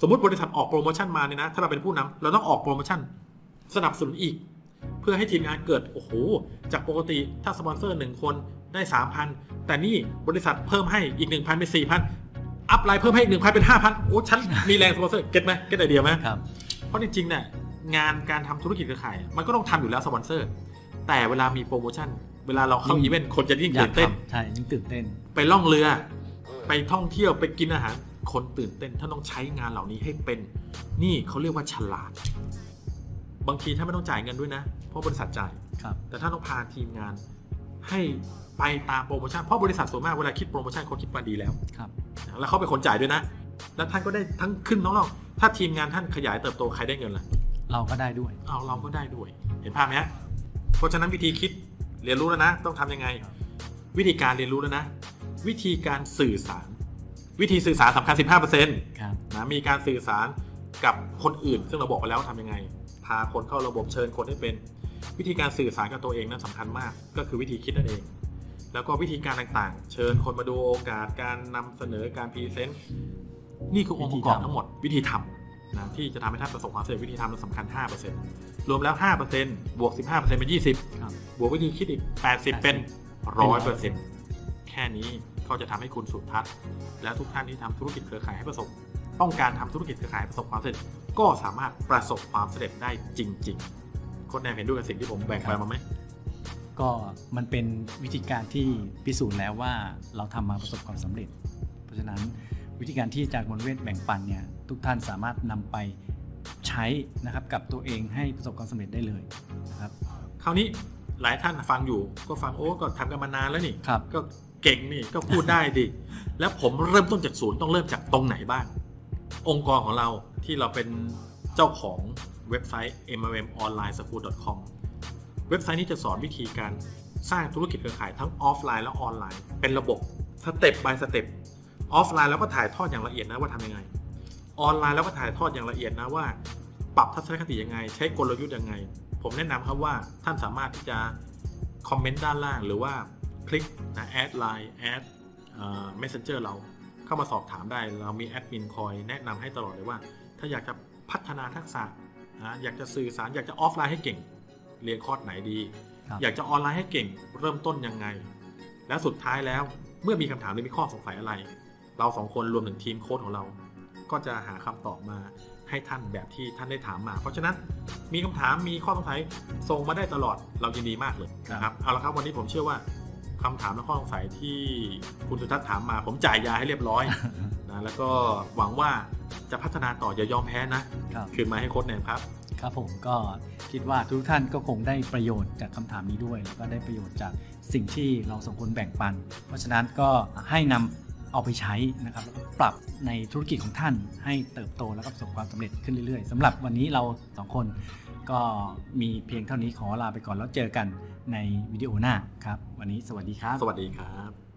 สมมติบริษัทออกโปรโมชั่นมาเนี่ยนะ ถ้าเราเป็นผู้นำเราต้องออกโปรโมชั่น สนับสนุนอีก เพื่อให้ทีมงานเกิดโอ้โหจากปกติถ้าสปอนเซอร์หนึ่งคนได้ 3,000 แต่นี่บริษัทเพิ่มให้อีก 1,000เป็น4,000 upline เพิ่มให้อีก1,000เป็น5,000โอ้ฉันมีแรงสปอนเซอร์ get ไหม get ไอเดียไหมครับเพราะจริงๆเนี่ยงานการทำธุรกิจเครือข่าย มันก็ต้องทำอยู่แล้วสปอนเซอร์ แต่เวลามีโปรโมชั่น เวลาเราเข้ายิ่งอีเวนต์คนจะยิ่งอยากตื่นเต้นทำใช่ยิ่งตื่นเต้น ไปล่องเรือ ไปท่องเที่ยวไปกินอาหาร คนตื่นเต้นท่านต้องใช้งานเหล่านี้ให้เป็น นี่เขาเรียกว่าฉลาด บางทีท่านไม่ต้องจ่ายเงินด้วยนะ เพราะบริษัทจ่ายครับแต่ท่านต้องพาทีมงานให้ไปตามโปรโมชั่นเพราะบริษัทส่วนมากเวลาคิดโปรโมชั่นเขาคิดมาดีแล้วครับ แล้วเขาเป็นคนจ่ายด้วยนะ แล้วท่านก็ได้ทั้งขึ้นทั้งล่องถ้าทีมงานท่านขยายเติบโตใครได้เงินล่ะเราก็ได้ด้วยเอาเราก็ได้ด้วย เห็นภาพไหมฮะเพราะฉะนั้นวิธีคิดเรียนรู้แล้วนะ ต้องทำยังไง วิธีการเรียนรู้แล้วนะ วิธีการสื่อสาร วิธีสื่อสารสำคัญ 15%นครับะมีการสื่อสารกับคนอื่น ซึ่งเราบอกไปแล้วว่าทำยังไง พาคนเข้าระบบเชิญคนให้เป็น วิธีการสื่อสารกับตัวเองนั้นสำคัญมาก ก็คือวิธีคิดนั่นเอง แล้วก็วิธีการต่างๆ เชิญคนมาดูโอกาสการนำเสนอการพรีเซนต์นี่คือองค์ประกอบทั้งหมดวิธีทำนะที่จะทำให้ท่านประสบความสำเร็จวิธีทำนั้นสำคัญ 5%รวมแล้ว 5%บวก 15%เป็น 20ครับบวกวิธีคิดอีก 80 เป็น 100%แค่นี้ก็จะทำให้คุณสุทัศน์และทุกท่านที่ทำธุรกิจเครือข่ายให้ประสบ ต้องการทำธุรกิจเครือข่ายให้ประสบความสำเร็จ ก็สามารถประสบความสำเร็จได้จริง ๆ คนแนมเห็นด้วยกับสิ่งที่ผมแบ่งไปมาไหม ก็มันเป็นวิธีการที่พิสูจน์แล้วว่าเราทำมาประสบความสำเร็จ เพราะฉะนั้นวิธีการที่อาจารย์มนเวทแบ่งปันเนี่ยทุกท่านสามารถนำไปใช้นะครับกับตัวเองให้ประสบความสำเร็จได้เลยนะครับคราวนี้หลายท่านฟังอยู่ ก็ฟังโอ้ก็ทำกันมานานแล้วนี่ครับก็เก่งนี่ก็พูดได้ดิแล้วผมเริ่มต้นจากศูนย์ต้องเริ่มจากตรงไหนบ้าง องค์กรของเราที่เราเป็นเจ้าของเว็บไซต์ mlmonlineschool.com เว็บไซต์นี้จะสอนวิธีการสร้างธุรกิจเครือข่ายทั้งออฟไลน์และออนไลน์ เป็นระบบสเต็ป by สเต็ปออฟไลน์แล้วก็ถ่ายทอดอย่างละเอียดนะว่าทำยังไง ออนไลน์แล้วก็ถ่ายทอดอย่างละเอียดนะว่า ปรับทัศนคติยังไง ใช้กลยุทธ์ยังไง ผมแนะนำครับว่าท่านสามารถที่จะคอมเมนต์ด้านล่างหรือว่าคลิกนะ add ไลน์ add Messenger เราเข้ามาสอบถามได้ เรามีแอดมินคอยแนะนำให้ตลอดเลยว่า ถ้าอยากจะพัฒนาทักษะนะอยากจะสื่อสารอยากจะออฟไลน์ให้เก่ง เรียนคอร์สไหนดีครับอยากจะออนไลน์ให้เก่งเริ่มต้นยังไง และสุดท้ายแล้วเมื่อมีคำถามหรือมีข้อสงสัยอะไร เราสองคนรวมถึงทีมโค้ชของเรา ก็จะหาคำตอบมาให้ท่านแบบที่ท่านได้ถามมา เพราะฉะนั้นมีคำถามมีข้อสงสัยส่งมาได้ตลอดเรายินดีมากเลยนะครับเอาละครับวันนี้ผมเชื่อว่าคำถามและข้อสงสัยที่คุณสุทัศน์ถามมา ผมจ่ายยาให้เรียบร้อยนะแล้วก็หวังว่าจะพัฒนาต่ออย่ายอมแพ้นะครับคืนมาให้โค้ชแนนครับ ครับผมก็คิดว่าทุกท่านก็คงได้ประโยชน์จากคำถามนี้ด้วย แล้วก็ได้ประโยชน์จากสิ่งที่เราสองคนแบ่งปัน เพราะฉะนั้นก็ให้นำเอาไปใช้นะครับแล้วก็ปรับในธุรกิจของท่านให้เติบโตแล้วก็ประสบความสำเร็จขึ้นเรื่อยๆสำหรับวันนี้เราสองคนก็มีเพียงเท่านี้ขอลาไปก่อนแล้วเจอกันในวิดีโอหน้าครับ วันนี้สวัสดีครับ สวัสดีครับ